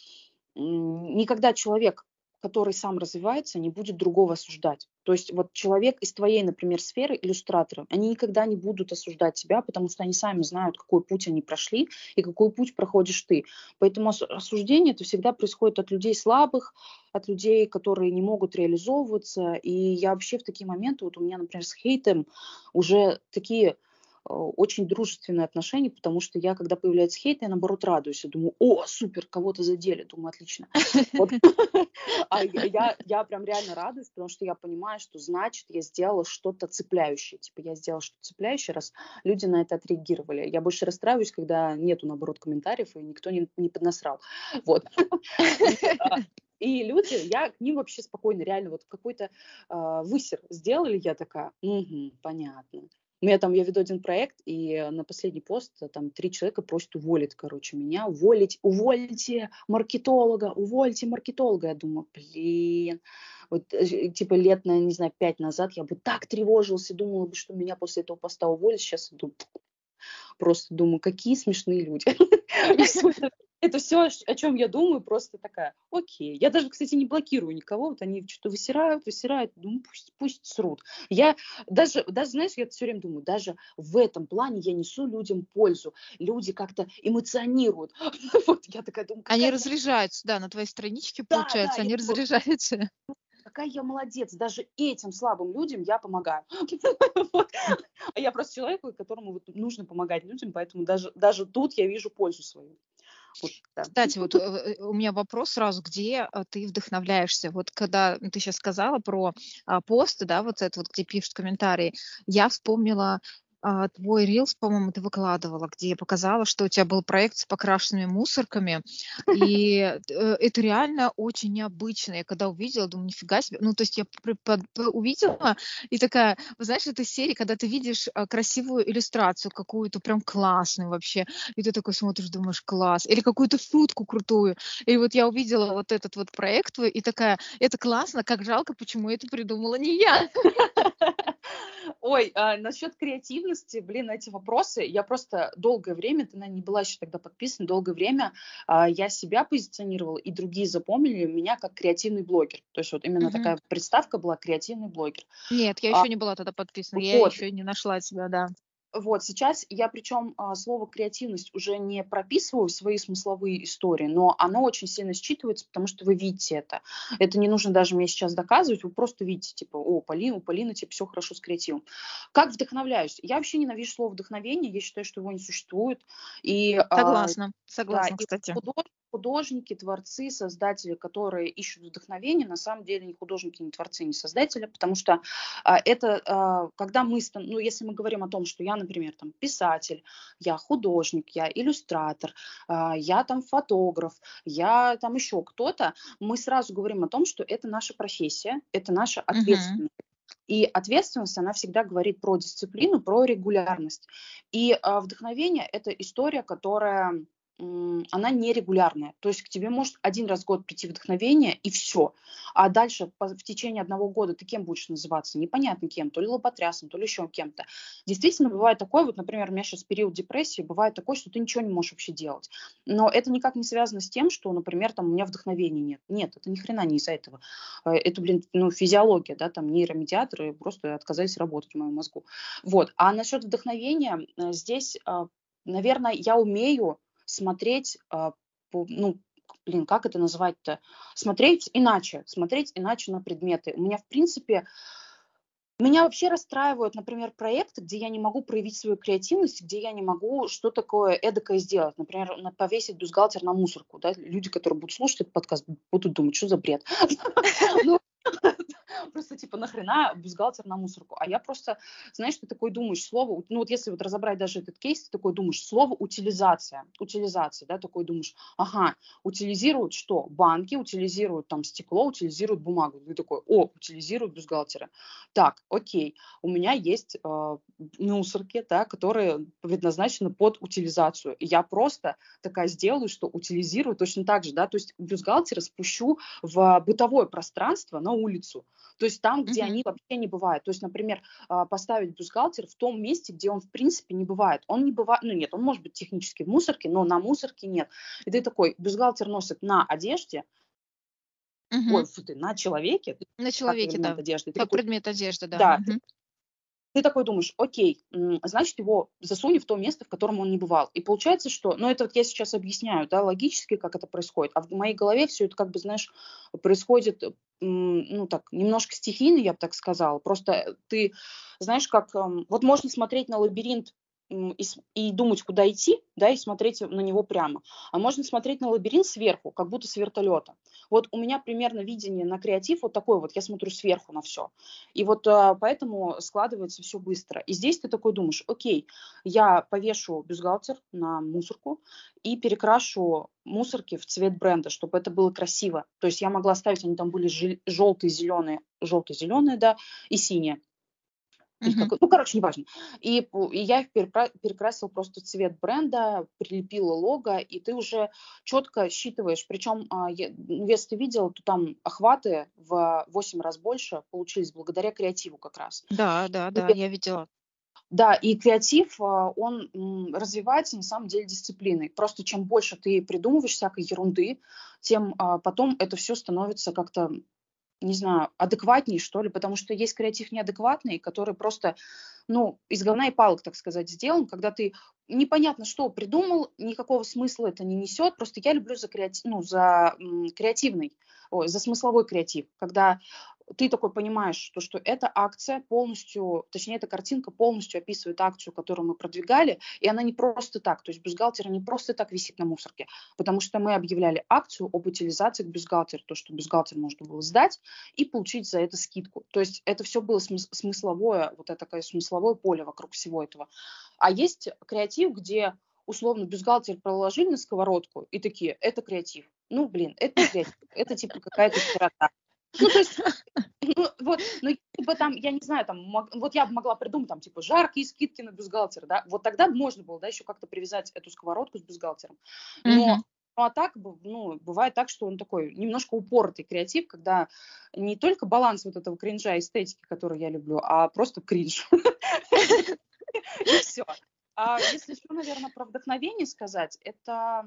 никогда человек, который сам развивается, не будет другого осуждать. То есть вот человек из твоей, например, сферы, иллюстраторы, они никогда не будут осуждать тебя, потому что они сами знают, какой путь они прошли и какой путь проходишь ты. Поэтому осуждение это всегда происходит от людей слабых, от людей, которые не могут реализовываться. И я вообще в такие моменты, вот у меня, например, с хейтом уже такие очень дружественные отношения, потому что я, когда появляется хейт, я наоборот радуюсь. Я думаю, о, супер, кого-то задели. Думаю, отлично. А я прям реально радуюсь, потому что я понимаю, что значит, я сделала что-то цепляющее. Типа я сделала что-то цепляющее, раз люди на это отреагировали. Я больше расстраиваюсь, когда нету, наоборот, комментариев, и никто не, поднасрал. Вот. И люди, я к ним вообще спокойно, реально, вот какой-то э, высер сделали, я такая, угу, понятно. У меня там, я веду один проект, и на последний пост э, там три человека просят уволить, короче, меня. Уволить, увольте маркетолога, увольте маркетолога. Я думаю, блин, вот э, типа лет, на, не знаю, пять назад я бы так тревожился, думала бы, что меня после этого поста уволят. Сейчас иду, просто думаю, какие смешные люди. это все, о чем я думаю, просто такая, окей. Я даже, кстати, не блокирую никого, вот они что-то высирают, высирают, думаю, пусть, пусть срут. Я даже, даже, знаешь, я все время думаю, даже в этом плане я несу людям пользу. Люди как-то эмоционируют. Вот я такая думаю. Они разряжаются, да, на твоей страничке, получается, они разряжаются какая я молодец, даже этим слабым людям я помогаю. А я просто человек, которому нужно помогать людям, поэтому даже, тут я вижу пользу свою. Вот, да. Кстати, вот э, у меня вопрос сразу, где э, ты вдохновляешься? Вот когда ты сейчас сказала про а, посты, да, вот это вот, где пишут комментарии, я вспомнила а, твой рилс, по-моему, ты выкладывала, где показала, что у тебя был проект с покрашенными мусорками, и э, это реально очень необычно. Я когда увидела, думаю, нифига себе. Ну, то есть я увидела, и такая, знаешь, этой серии, когда ты видишь а, красивую иллюстрацию какую-то, прям классную вообще, и ты такой смотришь, думаешь, класс, или какую-то шутку крутую. И вот я увидела вот этот вот проект и такая, это классно, как жалко, почему это придумала не я. Ой, а, насчет креативности, блин, эти вопросы, я просто долгое время, ты, наверное, не была еще тогда подписана, долгое время а, я себя позиционировала, и другие запомнили меня как креативный блогер. То есть вот именно угу. такая представка была креативный блогер. Нет, я а, еще не была тогда подписана, вот. я еще не нашла себя, да. Вот, сейчас я причем а, слово креативность уже не прописываю в свои смысловые истории, но оно очень сильно считывается, потому что вы видите это. Это не нужно даже мне сейчас доказывать, вы просто видите, типа, о, Полина, у Полины, типа, все хорошо с креативом. Как вдохновляюсь? Я вообще ненавижу слово вдохновение, я считаю, что его не существует. И, согласна, согласна, да, кстати. Художник, художники, творцы, создатели, которые ищут вдохновение, на самом деле не художники, не творцы, не создатели, потому что а, это, а, когда мы, ну, если мы говорим о том, что я, например, там, писатель, я художник, я иллюстратор, а, я там фотограф, я там еще кто-то, мы сразу говорим о том, что это наша профессия, это наша ответственность. Uh-huh. И ответственность, она всегда говорит про дисциплину, про регулярность. И э, вдохновение – это история, которая она нерегулярная. То есть к тебе может один раз в год прийти вдохновение, и все. А дальше в течение одного года ты кем будешь называться? Непонятно кем. То ли лоботрясом, то ли еще кем-то. Действительно, бывает такое, вот, например, у меня сейчас период депрессии, бывает такое, что ты ничего не можешь вообще делать. Но это никак не связано с тем, что, например, там у меня вдохновения нет. Нет, это ни хрена не из-за этого. Э, это, блин, ну, физиология, да, там нейромедиаторы просто отказались работать в моем мозгу. Вот. А насчет вдохновения, э, здесь, а, наверное, я умею смотреть, а, ну, блин, как это называть-то? Смотреть иначе, смотреть иначе на предметы. У меня, в принципе, меня вообще расстраивают, например, проекты, где я не могу проявить свою креативность, где я не могу что такое эдакое сделать. Например, повесить бюстгальтер на мусорку. Да? Люди, которые будут слушать этот подкаст, будут думать, что за бред. Просто типа нахрена бюстгальтер на мусорку. А я просто, знаешь, ты такой думаешь, слово, ну вот если вот разобрать даже этот кейс, ты такой думаешь, слово утилизация, утилизация, да, такой думаешь, ага, утилизируют что? Банки, утилизируют там стекло, утилизируют бумагу. Ты такой, о, утилизируют бюстгальтеры. Так, окей, у меня есть э, мусорки, да, которые предназначены под утилизацию. Я просто такая сделаю, что утилизирую точно так же, да, то есть бюстгальтеры спущу в бытовое пространство на улицу. То есть там, где mm-hmm. они вообще не бывают. То есть, например, а, поставить бюстгальтер в том месте, где он в принципе не бывает. Он не бывает, ну нет, он может быть технически в мусорке, но на мусорке нет. И ты такой, бюстгальтер носит на одежде, Угу. Ой, фу ты, на человеке. На человеке, да. Одежды. Как такой, предмет одежды, да. Да. Угу. Ты такой думаешь, окей, значит, его засунь в то место, в котором он не бывал. И получается, что, ну, это вот я сейчас объясняю, да, логически, как это происходит. А в моей голове все это, как бы, знаешь, происходит ну так, немножко стихийно, я бы так сказала. Просто ты знаешь, как эм, вот можно смотреть на лабиринт и, и думать, куда идти, да, и смотреть на него прямо. А можно смотреть на лабиринт сверху, как будто с вертолета. Вот у меня примерно видение на креатив вот такое вот, я смотрю сверху на все. И вот а, поэтому складывается все быстро. И здесь ты такой думаешь, окей, я повешу бюстгальтер на мусорку и перекрашу мусорки в цвет бренда, чтобы это было красиво. То есть я могла ставить, они там были желтые, зеленые, желтые, зеленые, да, и синие. Как, ну, короче, неважно. И, и я их перекрасила просто цвет бренда, прилепила лого, и ты уже четко считываешь. Причем, а, ну, если ты видел, то там охваты в 8 раз больше получились благодаря креативу как раз. Да, да, да, я видела. Да, и креатив, а, он развивается на самом деле дисциплиной. Просто чем больше ты придумываешь всякой ерунды, тем а, потом это все становится как-то не знаю, адекватней, что ли, потому что есть креатив неадекватный, который просто, ну, из говна и палок, так сказать, сделан, когда ты непонятно что придумал, никакого смысла это не несет, просто я люблю за, креатив, ну, за креативный, ой, за смысловой креатив, когда ты такой понимаешь, что, что эта акция полностью, точнее, эта картинка полностью описывает акцию, которую мы продвигали, и она не просто так, то есть бюстгальтер не просто так висит на мусорке, потому что мы объявляли акцию об утилизации бюстгальтера, то, что бюстгальтер можно было сдать и получить за это скидку. То есть это все было смысловое, вот это такое смысловое поле вокруг всего этого. А есть креатив, где условно бюстгальтер проложили на сковородку и такие, это креатив. Ну, блин, это креатив, это типа какая-то сирота. Ну, то есть, ну, вот, ну, типа там, я не знаю, там, мог, вот я бы могла придумать, там, типа, жаркие скидки на бюстгальтер, да, вот тогда можно было, да, еще как-то привязать эту сковородку с бюстгальтером. Но, mm-hmm. ну, а так, ну, бывает так, что он такой немножко упоротый креатив, когда не только баланс вот этого кринжа эстетики, который я люблю, а просто кринж. И все. А если еще, наверное, про вдохновение сказать, это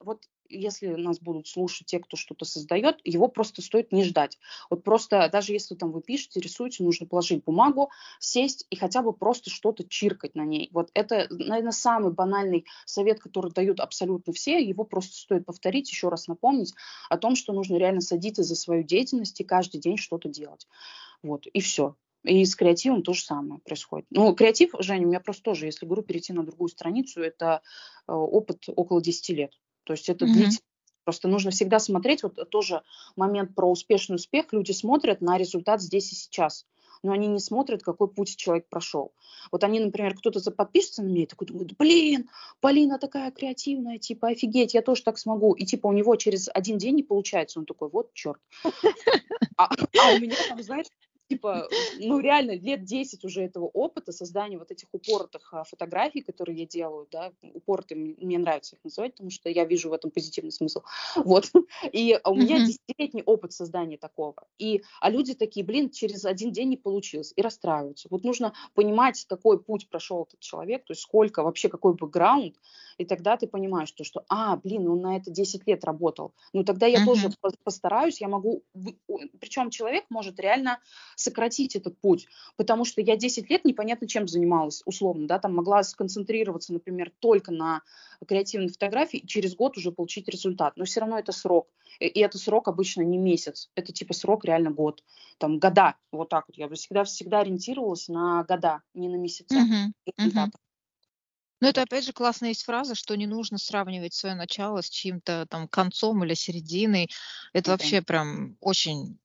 вот если нас будут слушать те, кто что-то создает, его просто стоит не ждать. Вот просто даже если там вы пишете, рисуете, нужно положить бумагу, сесть и хотя бы просто что-то чиркать на ней. Вот это, наверное, самый банальный совет, который дают абсолютно все. Его просто стоит повторить, еще раз напомнить о том, что нужно реально садиться за свою деятельность и каждый день что-то делать. Вот, и все. И с креативом то же самое происходит. Ну, креатив, Женя, у меня просто тоже, если говорю, перейти на другую страницу, это э, опыт около 10 лет. То есть это mm-hmm. длительно. Просто нужно всегда смотреть, вот тоже момент про успешный успех, люди смотрят на результат здесь и сейчас, но они не смотрят, какой путь человек прошел. Вот они, например, кто-то подпишется на меня и такой думает, блин, Полина такая креативная, типа, офигеть, я тоже так смогу. И типа у него через один день не получается, он такой, вот черт. А, а у меня там, знаешь, типа, ну, реально, лет 10 уже этого опыта создания вот этих упоротых а, фотографий, которые я делаю, да, упоротые, мне нравится их называть, потому что я вижу в этом позитивный смысл, вот, и у меня десятилетний опыт создания такого, и, а люди такие, блин, через один день не получилось, и расстраиваются. Вот нужно понимать, какой путь прошел этот человек, то есть сколько, вообще какой бэкграунд, и тогда ты понимаешь, то, что, а, блин, он на это 10 лет работал, ну, тогда я тоже постараюсь, я могу, причем человек может реально сократить этот путь, потому что я 10 лет непонятно чем занималась, условно, да, там могла сконцентрироваться, например, только на креативной фотографии и через год уже получить результат, но все равно это срок, и это срок обычно не месяц, это типа срок реально год, там года, вот так вот, я всегда всегда ориентировалась на года, не на месяца uh-huh. Uh-huh. Ну, это опять же классная есть фраза, что не нужно сравнивать свое начало с чьим-то там концом или серединой. Это Мгм. вообще прям очень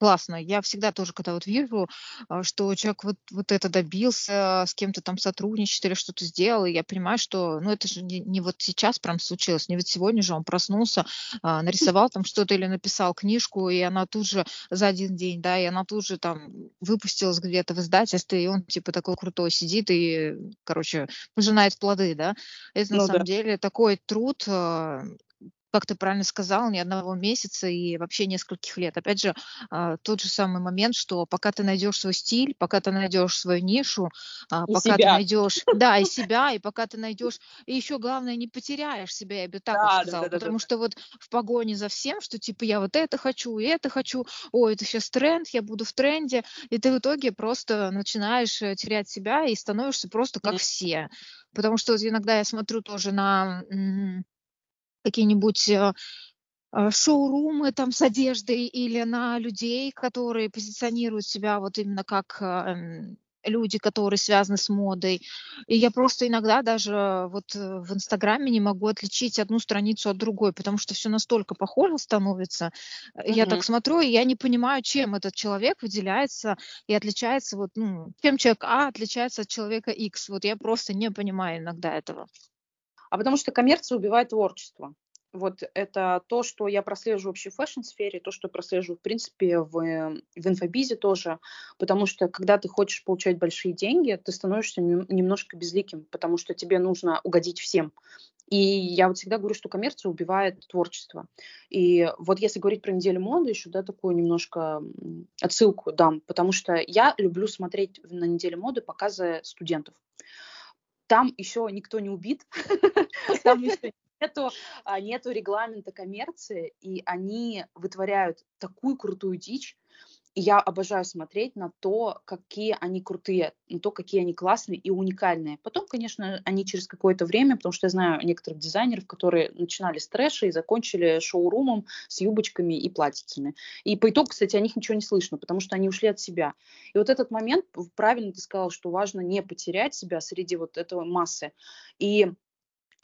Классно. Я всегда тоже, когда вот вижу, а, что человек вот, вот это добился, с кем-то там сотрудничает или что-то сделал, и я понимаю, что, ну, это же не, не вот сейчас прям случилось, не вот сегодня же он проснулся, а, нарисовал там что-то или написал книжку, и она тут же за один день, да, и она тут же там выпустилась где-то в издательстве, и он типа такой крутой сидит и, короче, пожинает плоды, да. Это на Ну самом да. деле такой труд, а, как ты правильно сказал, ни одного месяца и вообще нескольких лет. Опять же, а, тот же самый момент, что пока ты найдешь свой стиль, пока ты найдешь свою нишу, а, И пока ты себя. найдешь, да, и себя, и пока ты найдешь, и еще главное, не потеряешь себя, я бы так вот Да, да, сказала, да, да, да. потому что вот в погоне за всем, что типа я вот это хочу, и это хочу, о, это сейчас тренд, я буду в тренде, и ты в итоге просто начинаешь э, терять себя и становишься просто как Мгм. все. Потому что вот иногда я смотрю тоже на какие-нибудь э, э, шоурумы там с одеждой или на людей, которые позиционируют себя вот именно как э, м, люди, которые связаны с модой. И я просто иногда даже вот э, в Инстаграме не могу отличить одну страницу от другой, потому что все настолько похоже становится. Э, Я так смотрю, и я не понимаю, чем этот человек выделяется и отличается, вот, ну, чем человек А отличается от человека X. Вот я просто не понимаю иногда этого. А потому что коммерция убивает творчество. Вот это то, что я прослеживаю вообще в fashion -сфере, то, что прослеживаю, в принципе, в, э, в инфобизе тоже. Потому что, когда ты хочешь получать большие деньги, ты становишься нем- немножко безликим, потому что тебе нужно угодить всем. И я вот всегда говорю, что коммерция убивает творчество. И вот если говорить про неделю моды, еще, да, такую немножко отсылку дам, потому что я люблю смотреть на неделю моды показы студентов там еще никто не убит, там еще нету, а, нету регламента коммерции, и они вытворяют такую крутую дичь, и я обожаю смотреть на то, какие они крутые, на то, какие они классные и уникальные. Потом, конечно, они через какое-то время, потому что я знаю некоторых дизайнеров, которые начинали с трэша и закончили шоурумом с юбочками и платьицами. И по итогу, кстати, о них ничего не слышно, потому что они ушли от себя. И вот этот момент, правильно ты сказал, что важно не потерять себя среди вот этого массы. И,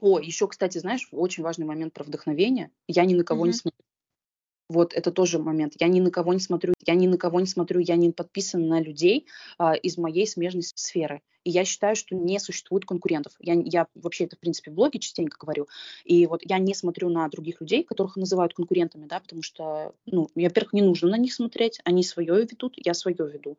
о, еще, кстати, знаешь, очень важный момент про вдохновение. Я ни на кого не Мгм. смотрю. Вот это тоже момент. Я ни на кого не смотрю, я ни на кого не смотрю, я не подписана на людей а, из моей смежной сферы. И я считаю, что не существует конкурентов. Я, я вообще это, в принципе, в блоге частенько говорю. И вот я не смотрю на других людей, которых называют конкурентами, да, потому что, ну, во-первых, не нужно на них смотреть, они свое ведут, я свое веду.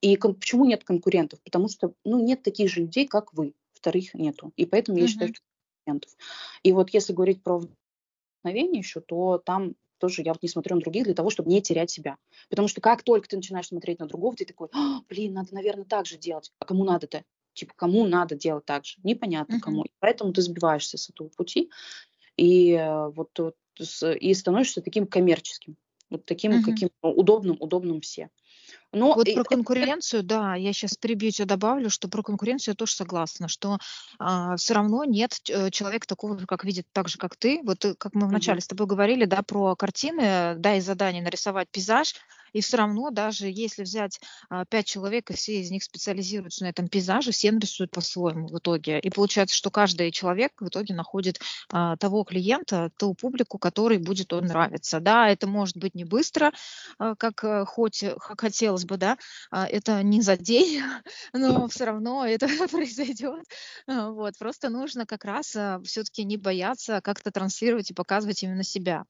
И почему нет конкурентов? Потому что, ну, нет таких же людей, как вы. Вторых нету. И поэтому я считаю, что конкурентов. И вот если говорить про вдохновение еще, то там тоже я вот не смотрю на других для того, чтобы не терять себя. Потому что как только ты начинаешь смотреть на другого, ты такой, «А, блин, надо, наверное, так же делать. А кому надо-то? Типа, кому надо делать так же? Непонятно Мгм. кому. И поэтому ты сбиваешься с этого пути и э, вот, вот и становишься таким коммерческим. Вот таким, Мгм. каким ну, удобным, удобным все. Но Вот и про конкуренцию, да, я сейчас перебью тебя, добавлю, что про конкуренцию я тоже согласна, что все равно нет э, человека такого, как видит так же, как ты. Вот э, как мы вначале с тобой говорили, да, про картины, да, и задание нарисовать пейзаж, и все равно даже если взять а, пять человек, и все из них специализируются на этом пейзаже, все нарисуют по-своему в итоге. И получается, что каждый человек в итоге находит а, того клиента, ту публику, который будет он нравиться. Да, это может быть не быстро, а, как э, хоть э, как хотелось бы, да, а, это не за день, но все равно это произойдет. А, Вот, просто нужно как раз все-таки не бояться как-то транслировать и показывать именно себя.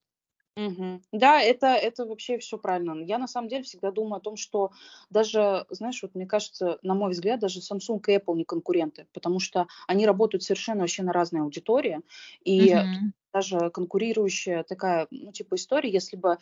Мгм. Да, это это вообще все правильно. Я на самом деле всегда думаю о том, что даже, знаешь, вот мне кажется, на мой взгляд, даже Samsung и Apple не конкуренты, потому что они работают совершенно вообще на разные аудитории. И Мгм. Даже конкурирующая такая, ну, типа история, если бы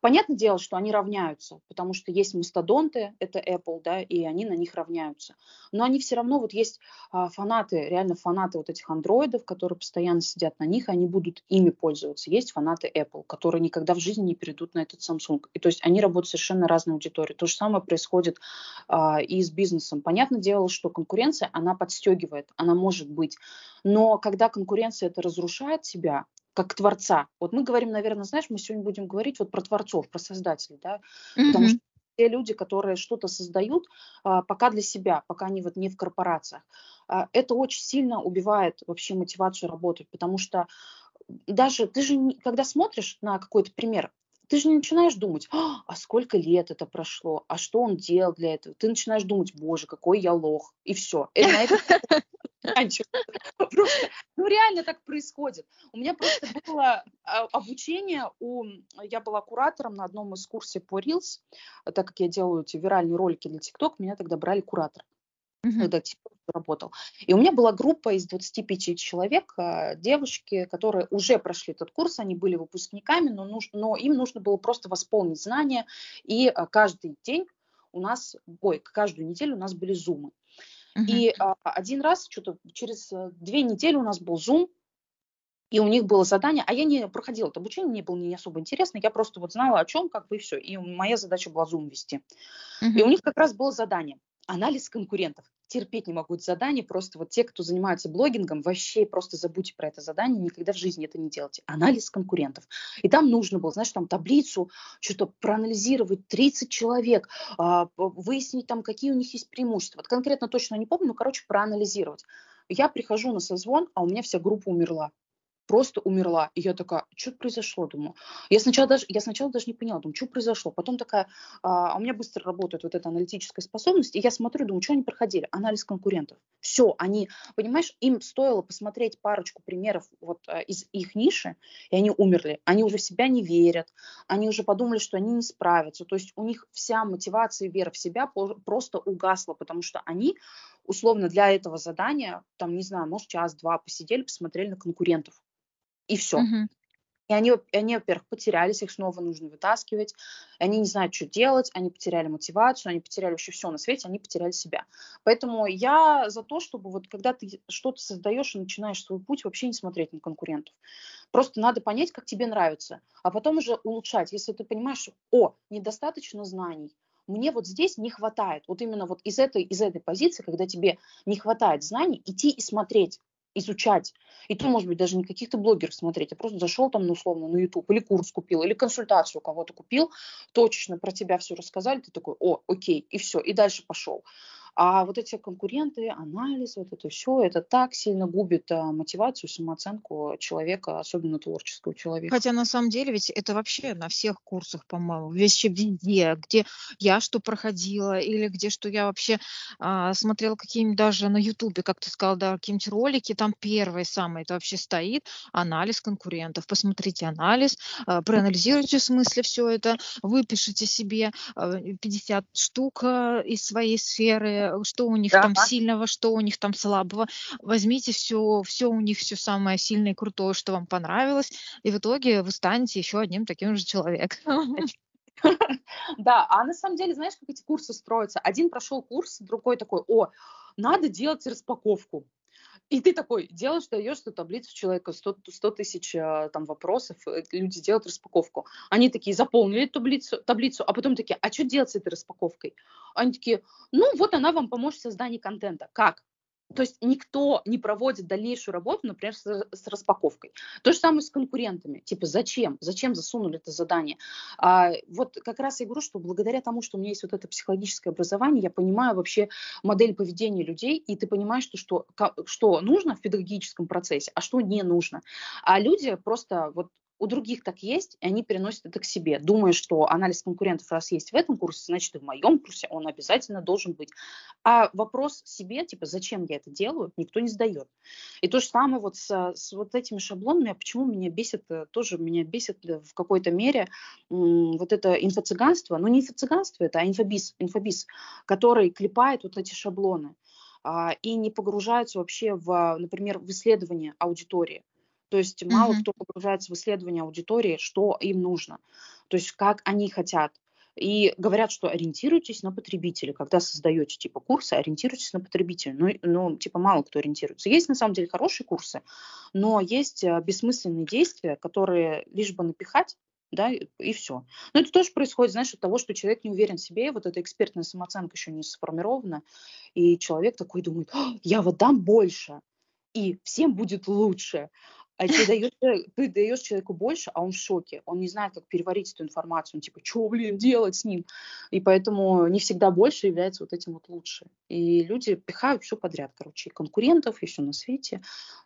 Понятное дело, что они равняются, потому что есть мастодонты, это Apple, да, и они на них равняются. Но они все равно, вот есть а, фанаты, реально фанаты вот этих андроидов, которые постоянно сидят на них, они будут ими пользоваться. Есть фанаты Apple, которые никогда в жизни не перейдут на этот Samsung. И то есть они работают совершенно разной аудиторией. То же самое происходит а, и с бизнесом. Понятное дело, что конкуренция, она подстегивает, она может быть. Но когда конкуренция это разрушает себя, как творца. Вот мы говорим, наверное, знаешь, мы сегодня будем говорить вот про творцов, про создателей, да, потому что те люди, которые что-то создают, а, пока для себя, пока они вот не в корпорациях, а, это очень сильно убивает вообще мотивацию работать, потому что даже ты же, когда смотришь на какой-то пример, ты же не начинаешь думать, а, а сколько лет это прошло, а что он делал для этого. Ты начинаешь думать, боже, какой я лох, и все. И на это Просто, ну реально так происходит. У меня просто было а, обучение, у, я была куратором на одном из курсов по Reels, так как я делаю эти виральные ролики для TikTok, меня тогда брали куратор. Mm-hmm. Когда TikTok работал. И у меня была группа из 25 человек, а, девушки, которые уже прошли этот курс, они были выпускниками, но, нуж, но им нужно было просто восполнить знания, и а, каждый день у нас, ой, каждую неделю у нас были зумы. И а, один раз, что-то через э, две недели у нас был Zoom, и у них было задание, а я не проходила это обучение, мне было не особо интересно, я просто вот знала о чем, как бы и все. И моя задача была Zoom вести. Uh-huh. И у них как раз было задание анализ конкурентов терпеть не могу это задание, просто вот те, кто занимается блогингом, вообще просто забудьте про это задание, никогда в жизни это не делайте. Анализ конкурентов. И там нужно было, знаешь, там таблицу, что-то проанализировать 30 человек, а, выяснить там, какие у них есть преимущества. Вот конкретно точно не помню, но, короче, проанализировать. Я прихожу на созвон, а у меня вся группа умерла просто умерла. И я такая, что произошло, думаю. Я сначала даже, я сначала даже не поняла, думаю, что произошло. Потом такая, а, а у меня быстро работает вот эта аналитическая способность, и я смотрю, думаю, что они проходили? Анализ конкурентов. Все, они, понимаешь, им стоило посмотреть парочку примеров вот а, из их ниши, и они умерли. Они уже в себя не верят, они уже подумали, что они не справятся. То есть у них вся мотивация и вера в себя просто угасла, потому что они условно для этого задания, там, не знаю, может, час-два посидели, посмотрели на конкурентов и все. Угу. И они, они, во-первых, потерялись, их снова нужно вытаскивать, они не знают, что делать, они потеряли мотивацию, они потеряли вообще все на свете, они потеряли себя. Поэтому я за то, чтобы вот когда ты что-то создаешь и начинаешь свой путь, вообще не смотреть на конкурентов. Просто надо понять, как тебе нравится, а потом уже улучшать. Если ты понимаешь, о, недостаточно знаний, мне вот здесь не хватает, вот именно вот из этой, из этой позиции, когда тебе не хватает знаний, идти и смотреть, изучать. И то, может быть, даже не каких-то блогеров смотреть, а просто зашел там, ну, условно, на YouTube, или курс купил, или консультацию у кого-то купил, точечно про тебя все рассказали, ты такой, о, окей, и все, и дальше пошел. А вот эти конкуренты, анализ, вот это все, это так сильно губит а, мотивацию, самооценку человека, особенно творческого человека. Хотя на самом деле ведь это вообще на всех курсах, по-моему, вообще везде, где я что проходила или где что я вообще а, смотрела какие-нибудь даже на Ютубе, как ты сказал, да, какие-нибудь ролики, там первое самое, это вообще стоит анализ конкурентов. Посмотрите анализ, а, проанализируйте в смысле все это, выпишите себе а, 50 штук а, из своей сферы, Э, что у них там сильного, что у них там слабого. Возьмите все, все у них все самое сильное и крутое, что вам понравилось, и в итоге вы станете еще одним таким же человеком. Да, а на самом деле, знаешь, как эти курсы строятся? Один прошел курс, другой такой, о, надо делать распаковку. И ты такой делаешь, даешь эту таблицу человека, 100, 100 тысяч а, там вопросов, э, люди делают распаковку. Они такие заполнили таблицу, таблицу, а потом такие, а что делать с этой распаковкой? Они такие, ну вот она вам поможет в создании контента. Как? То есть никто не проводит дальнейшую работу, например, с, с распаковкой. То же самое с конкурентами. Типа, зачем? Зачем засунули это задание? А, вот как раз я говорю, что благодаря тому, что у меня есть вот это психологическое образование, я понимаю вообще модель поведения людей, и ты понимаешь, что, что, что нужно в педагогическом процессе, а что не нужно. А люди просто вот у других так есть, и они переносят это к себе, думая, что анализ конкурентов раз есть в этом курсе, значит, и в моем курсе он обязательно должен быть. А вопрос себе, типа, зачем я это делаю, никто не задает. И то же самое вот с, с вот этими шаблонами, а почему меня бесит, э, тоже меня бесит в какой-то мере вот это инфо-цыганство, ну не инфо-цыганство это, а инфобиз, инфобиз, который клепает вот эти шаблоны а, и не погружается вообще в, например, в исследование аудитории. То есть мало mm-hmm. кто погружается в исследование аудитории, что им нужно, то есть как они хотят. И говорят, что ориентируйтесь на потребителя. Когда создаете типа курсы, ориентируйтесь на потребителя. Ну, ну, типа мало кто ориентируется. Есть на самом деле хорошие курсы, но есть э, бессмысленные действия, которые лишь бы напихать, да, и все. Но это тоже происходит, знаешь, от того, что человек не уверен в себе, вот эта экспертная самооценка еще не сформирована, и человек такой думает, я вот дам больше, и всем будет лучше. А ты даешь, ты даешь человеку больше, а он в шоке. Он не знает, как переварить эту информацию. Он типа, что, блин, делать с ним? И поэтому не всегда больше является вот этим вот лучше. И люди пихают все подряд, короче, и конкурентов, и на свете.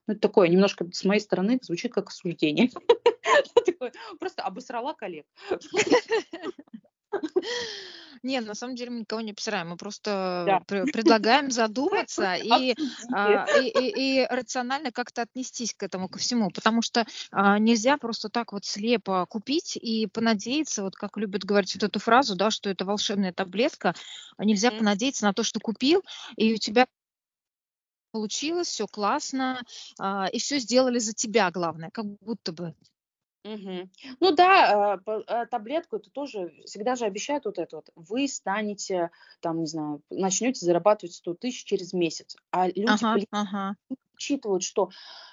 Ну, это такое немножко с моей стороны звучит как осуждение. Просто обосрала коллег. Не, на самом деле мы никого не обсираем, мы просто да. предлагаем задуматься и, а, и, и, и рационально как-то отнестись к этому, ко всему, потому что а, нельзя просто так вот слепо купить и понадеяться, вот как любят говорить вот эту фразу, да, что это волшебная таблетка, а нельзя mm-hmm. понадеяться на то, что купил, и у тебя получилось, все классно, а, и все сделали за тебя, главное, как будто бы. Мгм. Ну да, э, э, таблетку это тоже всегда же обещают вот это вот. Вы станете, там, не знаю, начнете зарабатывать 100 тысяч через месяц. А люди, Ага, блин, ага. учитывают, что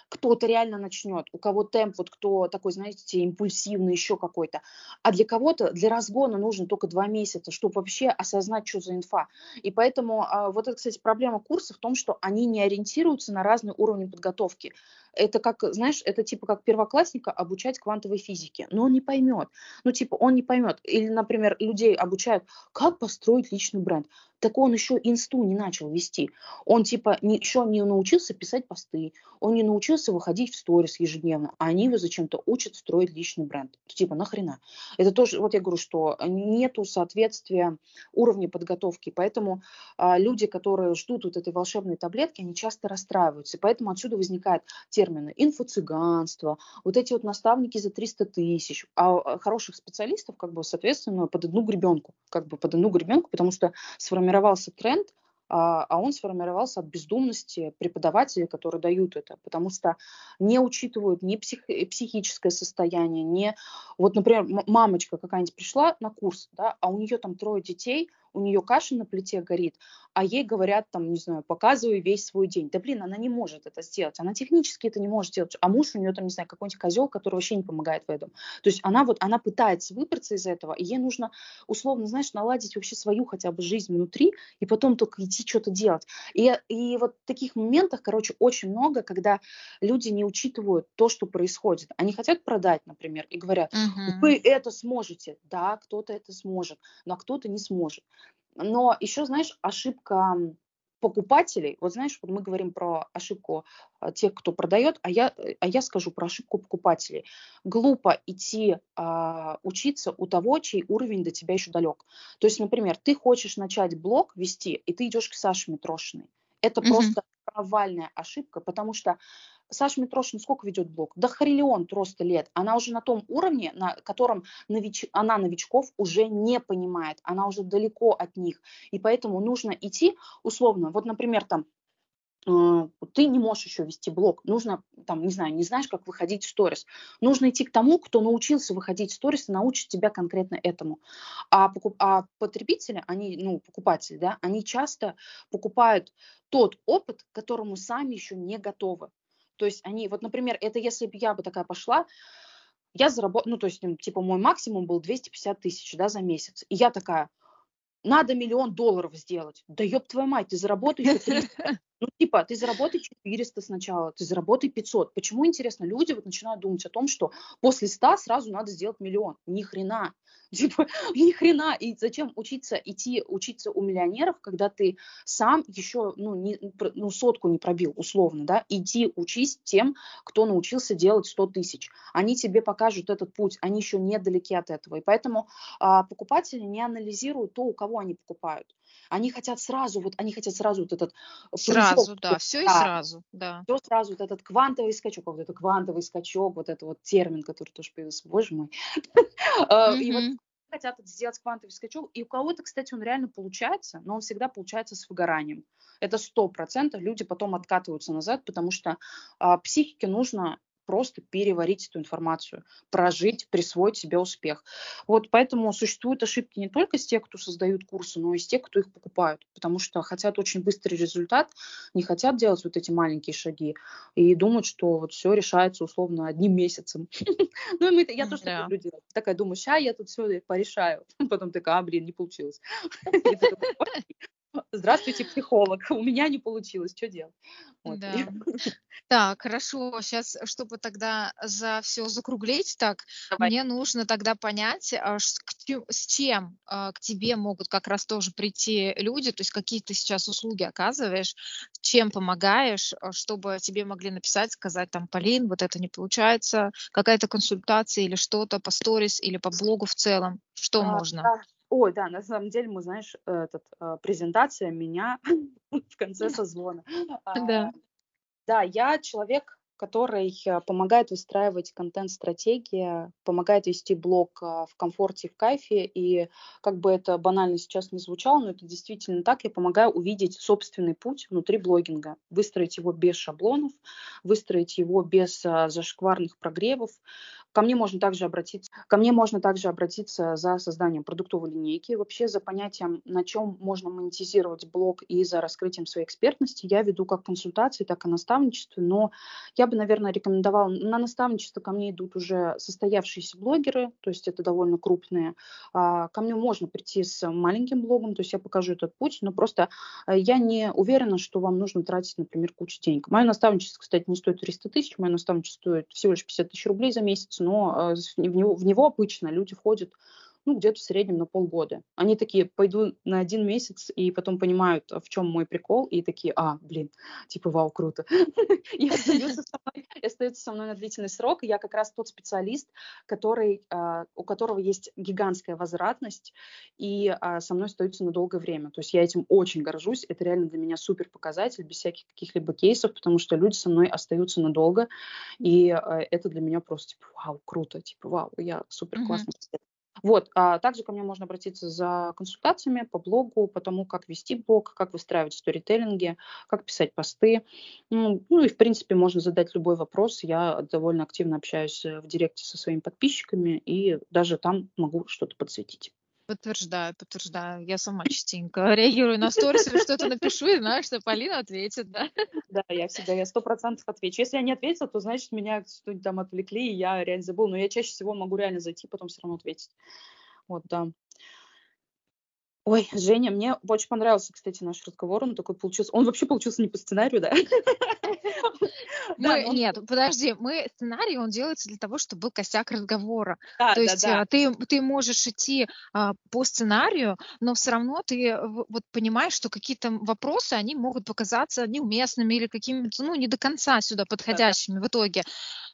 кто-то реально начнет, у кого темп, вот кто такой, знаете, импульсивный, еще какой-то. А для кого-то, для разгона нужно только два месяца, чтобы вообще осознать, что за инфа. И поэтому а, вот это, кстати, проблема курса в том, что они не ориентируются на разные уровни подготовки. Это как, знаешь, это типа как первоклассника обучать квантовой физике. Но он не поймет. Ну, типа, он не поймет. Или, например, людей обучают, как построить личный бренд так он еще инсту не начал вести. Он типа не, еще не научился писать посты, он не научился выходить в сторис ежедневно, а они его зачем-то учат строить личный бренд. Типа нахрена? Это тоже, вот я говорю, что нету соответствия уровня подготовки, поэтому а, люди, которые ждут вот этой волшебной таблетки, они часто расстраиваются, поэтому отсюда возникают термины инфо-цыганство, вот эти вот наставники за 300 тысяч, а, а хороших специалистов, как бы, соответственно, под одну гребенку, как бы под одну гребенку, потому что сформировался тренд, а, а он сформировался от бездумности преподавателей, которые дают это, потому что не учитывают ни псих, психическое состояние, ни... Вот, например, мамочка какая-нибудь пришла на курс, да, а у нее там трое детей, у нее каша на плите горит, а ей говорят там, не знаю, показывай весь свой день. Да блин, она не может это сделать, она технически это не может сделать, а муж у нее там, не знаю, какой-нибудь козел, который вообще не помогает в этом. То есть она вот, она пытается выбраться из этого, и ей нужно условно, знаешь, наладить вообще свою хотя бы жизнь внутри, и потом только идти что-то делать. И, и вот таких моментах, короче, очень много, когда люди не учитывают то, что происходит. Они хотят продать, например, и говорят, угу. вы это сможете. Да, кто-то это сможет, но кто-то не сможет. Но еще, знаешь, ошибка покупателей, вот знаешь, вот мы говорим про ошибку а, тех, кто продает, а я, а я скажу про ошибку покупателей. Глупо идти а, учиться у того, чей уровень до тебя еще далек. То есть, например, ты хочешь начать блог вести, и ты идешь к Саше Митрошиной. Это mm-hmm. просто провальная ошибка, потому что Саша Митрошина сколько ведет блог? Да хариллион просто лет. Она уже на том уровне, на котором нович... она новичков уже не понимает. Она уже далеко от них. И поэтому нужно идти условно. Вот, например, там э, ты не можешь еще вести блог, нужно, там, не знаю, не знаешь, как выходить в сторис. Нужно идти к тому, кто научился выходить в сторис и научит тебя конкретно этому. А, покуп... а потребители, они, ну, покупатели, да, они часто покупают тот опыт, к которому сами еще не готовы. То есть они, вот, например, это если бы я бы такая пошла, я заработала, ну, то есть, типа, мой максимум был 250 тысяч, да, за месяц. И я такая, надо миллион долларов сделать. Да ёб твою мать, ты заработай еще 300. Ну, типа, ты заработай 400 сначала, ты заработай 500. Почему, интересно, люди вот начинают думать о том, что после 100 сразу надо сделать миллион? Ни хрена. Типа, ни хрена. И зачем учиться, идти учиться у миллионеров, когда ты сам еще, ну, не, ну, сотку не пробил, условно, да? Иди учись тем, кто научился делать 100 тысяч. Они тебе покажут этот путь, они еще недалеки от этого. И поэтому а, покупатели не анализируют то, у кого они покупают. Они хотят сразу, вот они хотят сразу вот этот Сразу, да, все и сразу, да. Все сразу, вот этот квантовый скачок, вот это квантовый скачок, вот это вот термин, который тоже появился, боже мой. А, и вот хотят сделать квантовый скачок, и у кого-то, кстати, он реально получается, но он всегда получается с выгоранием. Это сто процентов люди потом откатываются назад, потому что а, психике нужно просто переварить эту информацию, прожить, присвоить себе успех. Вот поэтому существуют ошибки не только с тех, кто создают курсы, но и с тех, кто их покупают, потому что хотят очень быстрый результат, не хотят делать вот эти маленькие шаги и думают, что вот все решается условно одним месяцем. Ну, я тоже так люблю делать. Такая думаю, сейчас я тут все порешаю. Потом такая, а, блин, не получилось. Здравствуйте, психолог. У меня не получилось. Что делать? Вот. Да. Так, хорошо. Сейчас, чтобы тогда за все закруглить, так, Давай. мне нужно тогда понять, а, с чем а, к тебе могут как раз тоже прийти люди, то есть какие ты сейчас услуги оказываешь, чем помогаешь, а, чтобы тебе могли написать, сказать там, Полин, вот это не получается, какая-то консультация или что-то по сторис или по блогу в целом, что а, можно? Да. Ой, да, на самом деле мы, знаешь, этот, э, презентация меня в конце созвона. Да. Да, я человек, который э, помогает выстраивать контент-стратегии, помогает вести блог э, в комфорте в кайфе. И как бы это банально сейчас не звучало, но это действительно так. Я помогаю увидеть собственный путь внутри блогинга, выстроить его без шаблонов, выстроить его без зашкварных прогревов, Ко мне можно также обратиться, ко мне можно также обратиться за созданием продуктовой линейки, вообще за понятием, на чем можно монетизировать блог и за раскрытием своей экспертности. Я веду как консультации, так и наставничество, но я бы, наверное, рекомендовала, на наставничество ко мне идут уже состоявшиеся блогеры, то есть это довольно крупные. А, ко мне можно прийти с маленьким блогом, то есть я покажу этот путь, но просто э, я не уверена, что вам нужно тратить, например, кучу денег. Мое наставничество, кстати, не стоит 300 тысяч, мое наставничество стоит всего лишь 50 тысяч рублей за месяц, но э, в него, в него обычно люди входят ну, где-то в среднем на полгода. Они такие, пойду на один месяц, и потом понимают, в чем мой прикол, и такие, а, блин, типа, вау, круто. И остаются со мной, остаются со мной на длительный срок. Я как раз тот специалист, который, а, у которого есть гигантская возвратность, и а, со мной остаются на долгое время. То есть я этим очень горжусь. Это реально для меня супер показатель, без всяких каких-либо кейсов, потому что люди со мной остаются надолго, и а, это для меня просто, типа, вау, круто, типа, вау, я супер классный mm-hmm. Вот, а также ко мне можно обратиться за консультациями по блогу, по тому, как вести блог, как выстраивать сторителлинги, как писать посты. Ну, ну и, в принципе, можно задать любой вопрос. Я довольно активно общаюсь в директе со своими подписчиками и даже там могу что-то подсветить. Подтверждаю, подтверждаю. Я сама частенько реагирую на сторис что-то напишу, и знаю, что Полина ответит, да. Да, я всегда, я сто процентов отвечу. Если я не ответила, то значит меня что-нибудь там отвлекли, и я реально забыл. Но я чаще всего могу реально зайти, потом все равно ответить. Вот, да. Ой, Женя, мне очень понравился, кстати, наш разговор. Он такой получился. Он вообще получился не по сценарию, да? Мы, да, Нет, подожди, мы сценарий, он делается для того, чтобы был косяк разговора. Да, То да, есть да. Ты, ты можешь идти а, по сценарию, но все равно ты вот понимаешь, что какие-то вопросы, они могут показаться неуместными или какими-то, ну, не до конца сюда подходящими да, да. в итоге.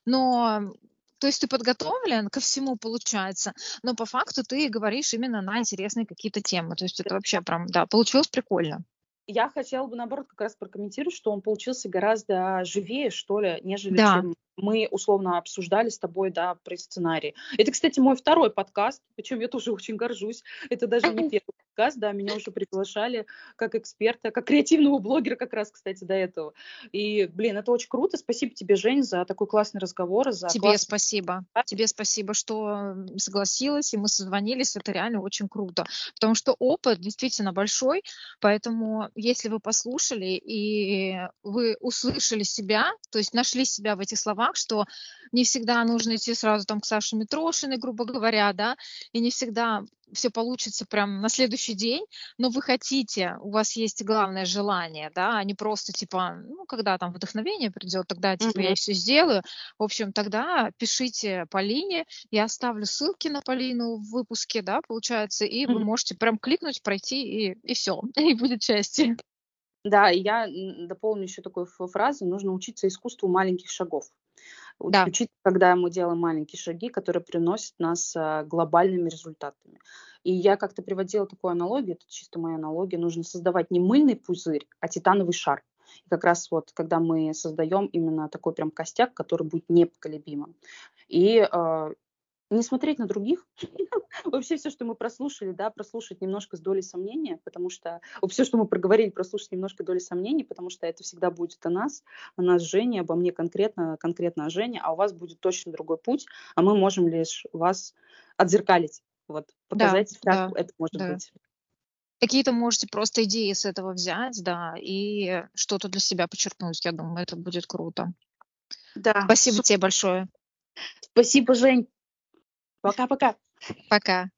Но то есть ты подготовлен ко всему, получается, но по факту ты говоришь именно на интересные какие-то темы. То есть это вообще прям, да, получилось прикольно. Я хотела бы, наоборот, как раз прокомментировать, что он получился гораздо живее, что ли, нежели да. чем мы условно обсуждали с тобой, да, про сценарий. Это, кстати, мой второй подкаст, причем я тоже очень горжусь. Это даже не первый подкаст, да, меня уже приглашали как эксперта, как креативного блогера как раз, кстати, до этого. И, блин, это очень круто. Спасибо тебе, Жень, за такой классный разговор. За тебе классный... спасибо. Тебе спасибо, что согласилась, и мы созвонились. Это реально очень круто. Потому что опыт действительно большой, поэтому если вы послушали и вы услышали себя, то есть нашли себя в этих словах, что не всегда нужно идти сразу там к Саше Митрошиной, грубо говоря, да, и не всегда все получится прям на следующий день, но вы хотите, у вас есть главное желание, да, а не просто типа, ну, когда там вдохновение придет, тогда типа я все сделаю. В общем, тогда пишите Полине, я оставлю ссылки на Полину в выпуске, да, получается, и вы можете прям кликнуть, пройти, и, и все, и будет счастье. Да, и я дополню еще такой фразой, нужно учиться искусству маленьких шагов. Да. Учиться, когда мы делаем маленькие шаги, которые приносят нас а, глобальными результатами. И я как-то приводила такую аналогию, это чисто моя аналогия, нужно создавать не мыльный пузырь, а титановый шар. И как раз вот, когда мы создаем именно такой прям костяк, который будет непоколебимым. И э, не смотреть на других. Вообще все, что мы прослушали, да, прослушать немножко с долей сомнения, потому что все, что мы проговорили, прослушать немножко долей сомнений, потому что это всегда будет о нас, о нас Жене, обо мне конкретно, конкретно о Жене, а у вас будет точно другой путь, а мы можем лишь вас отзеркалить, вот, показать, да, как да, это может да. быть. Какие-то можете просто идеи с этого взять, да, и что-то для себя подчеркнуть. Я думаю, это будет круто. Да. Спасибо тебе большое. Спасибо, Жень. Пока-пока. Пока.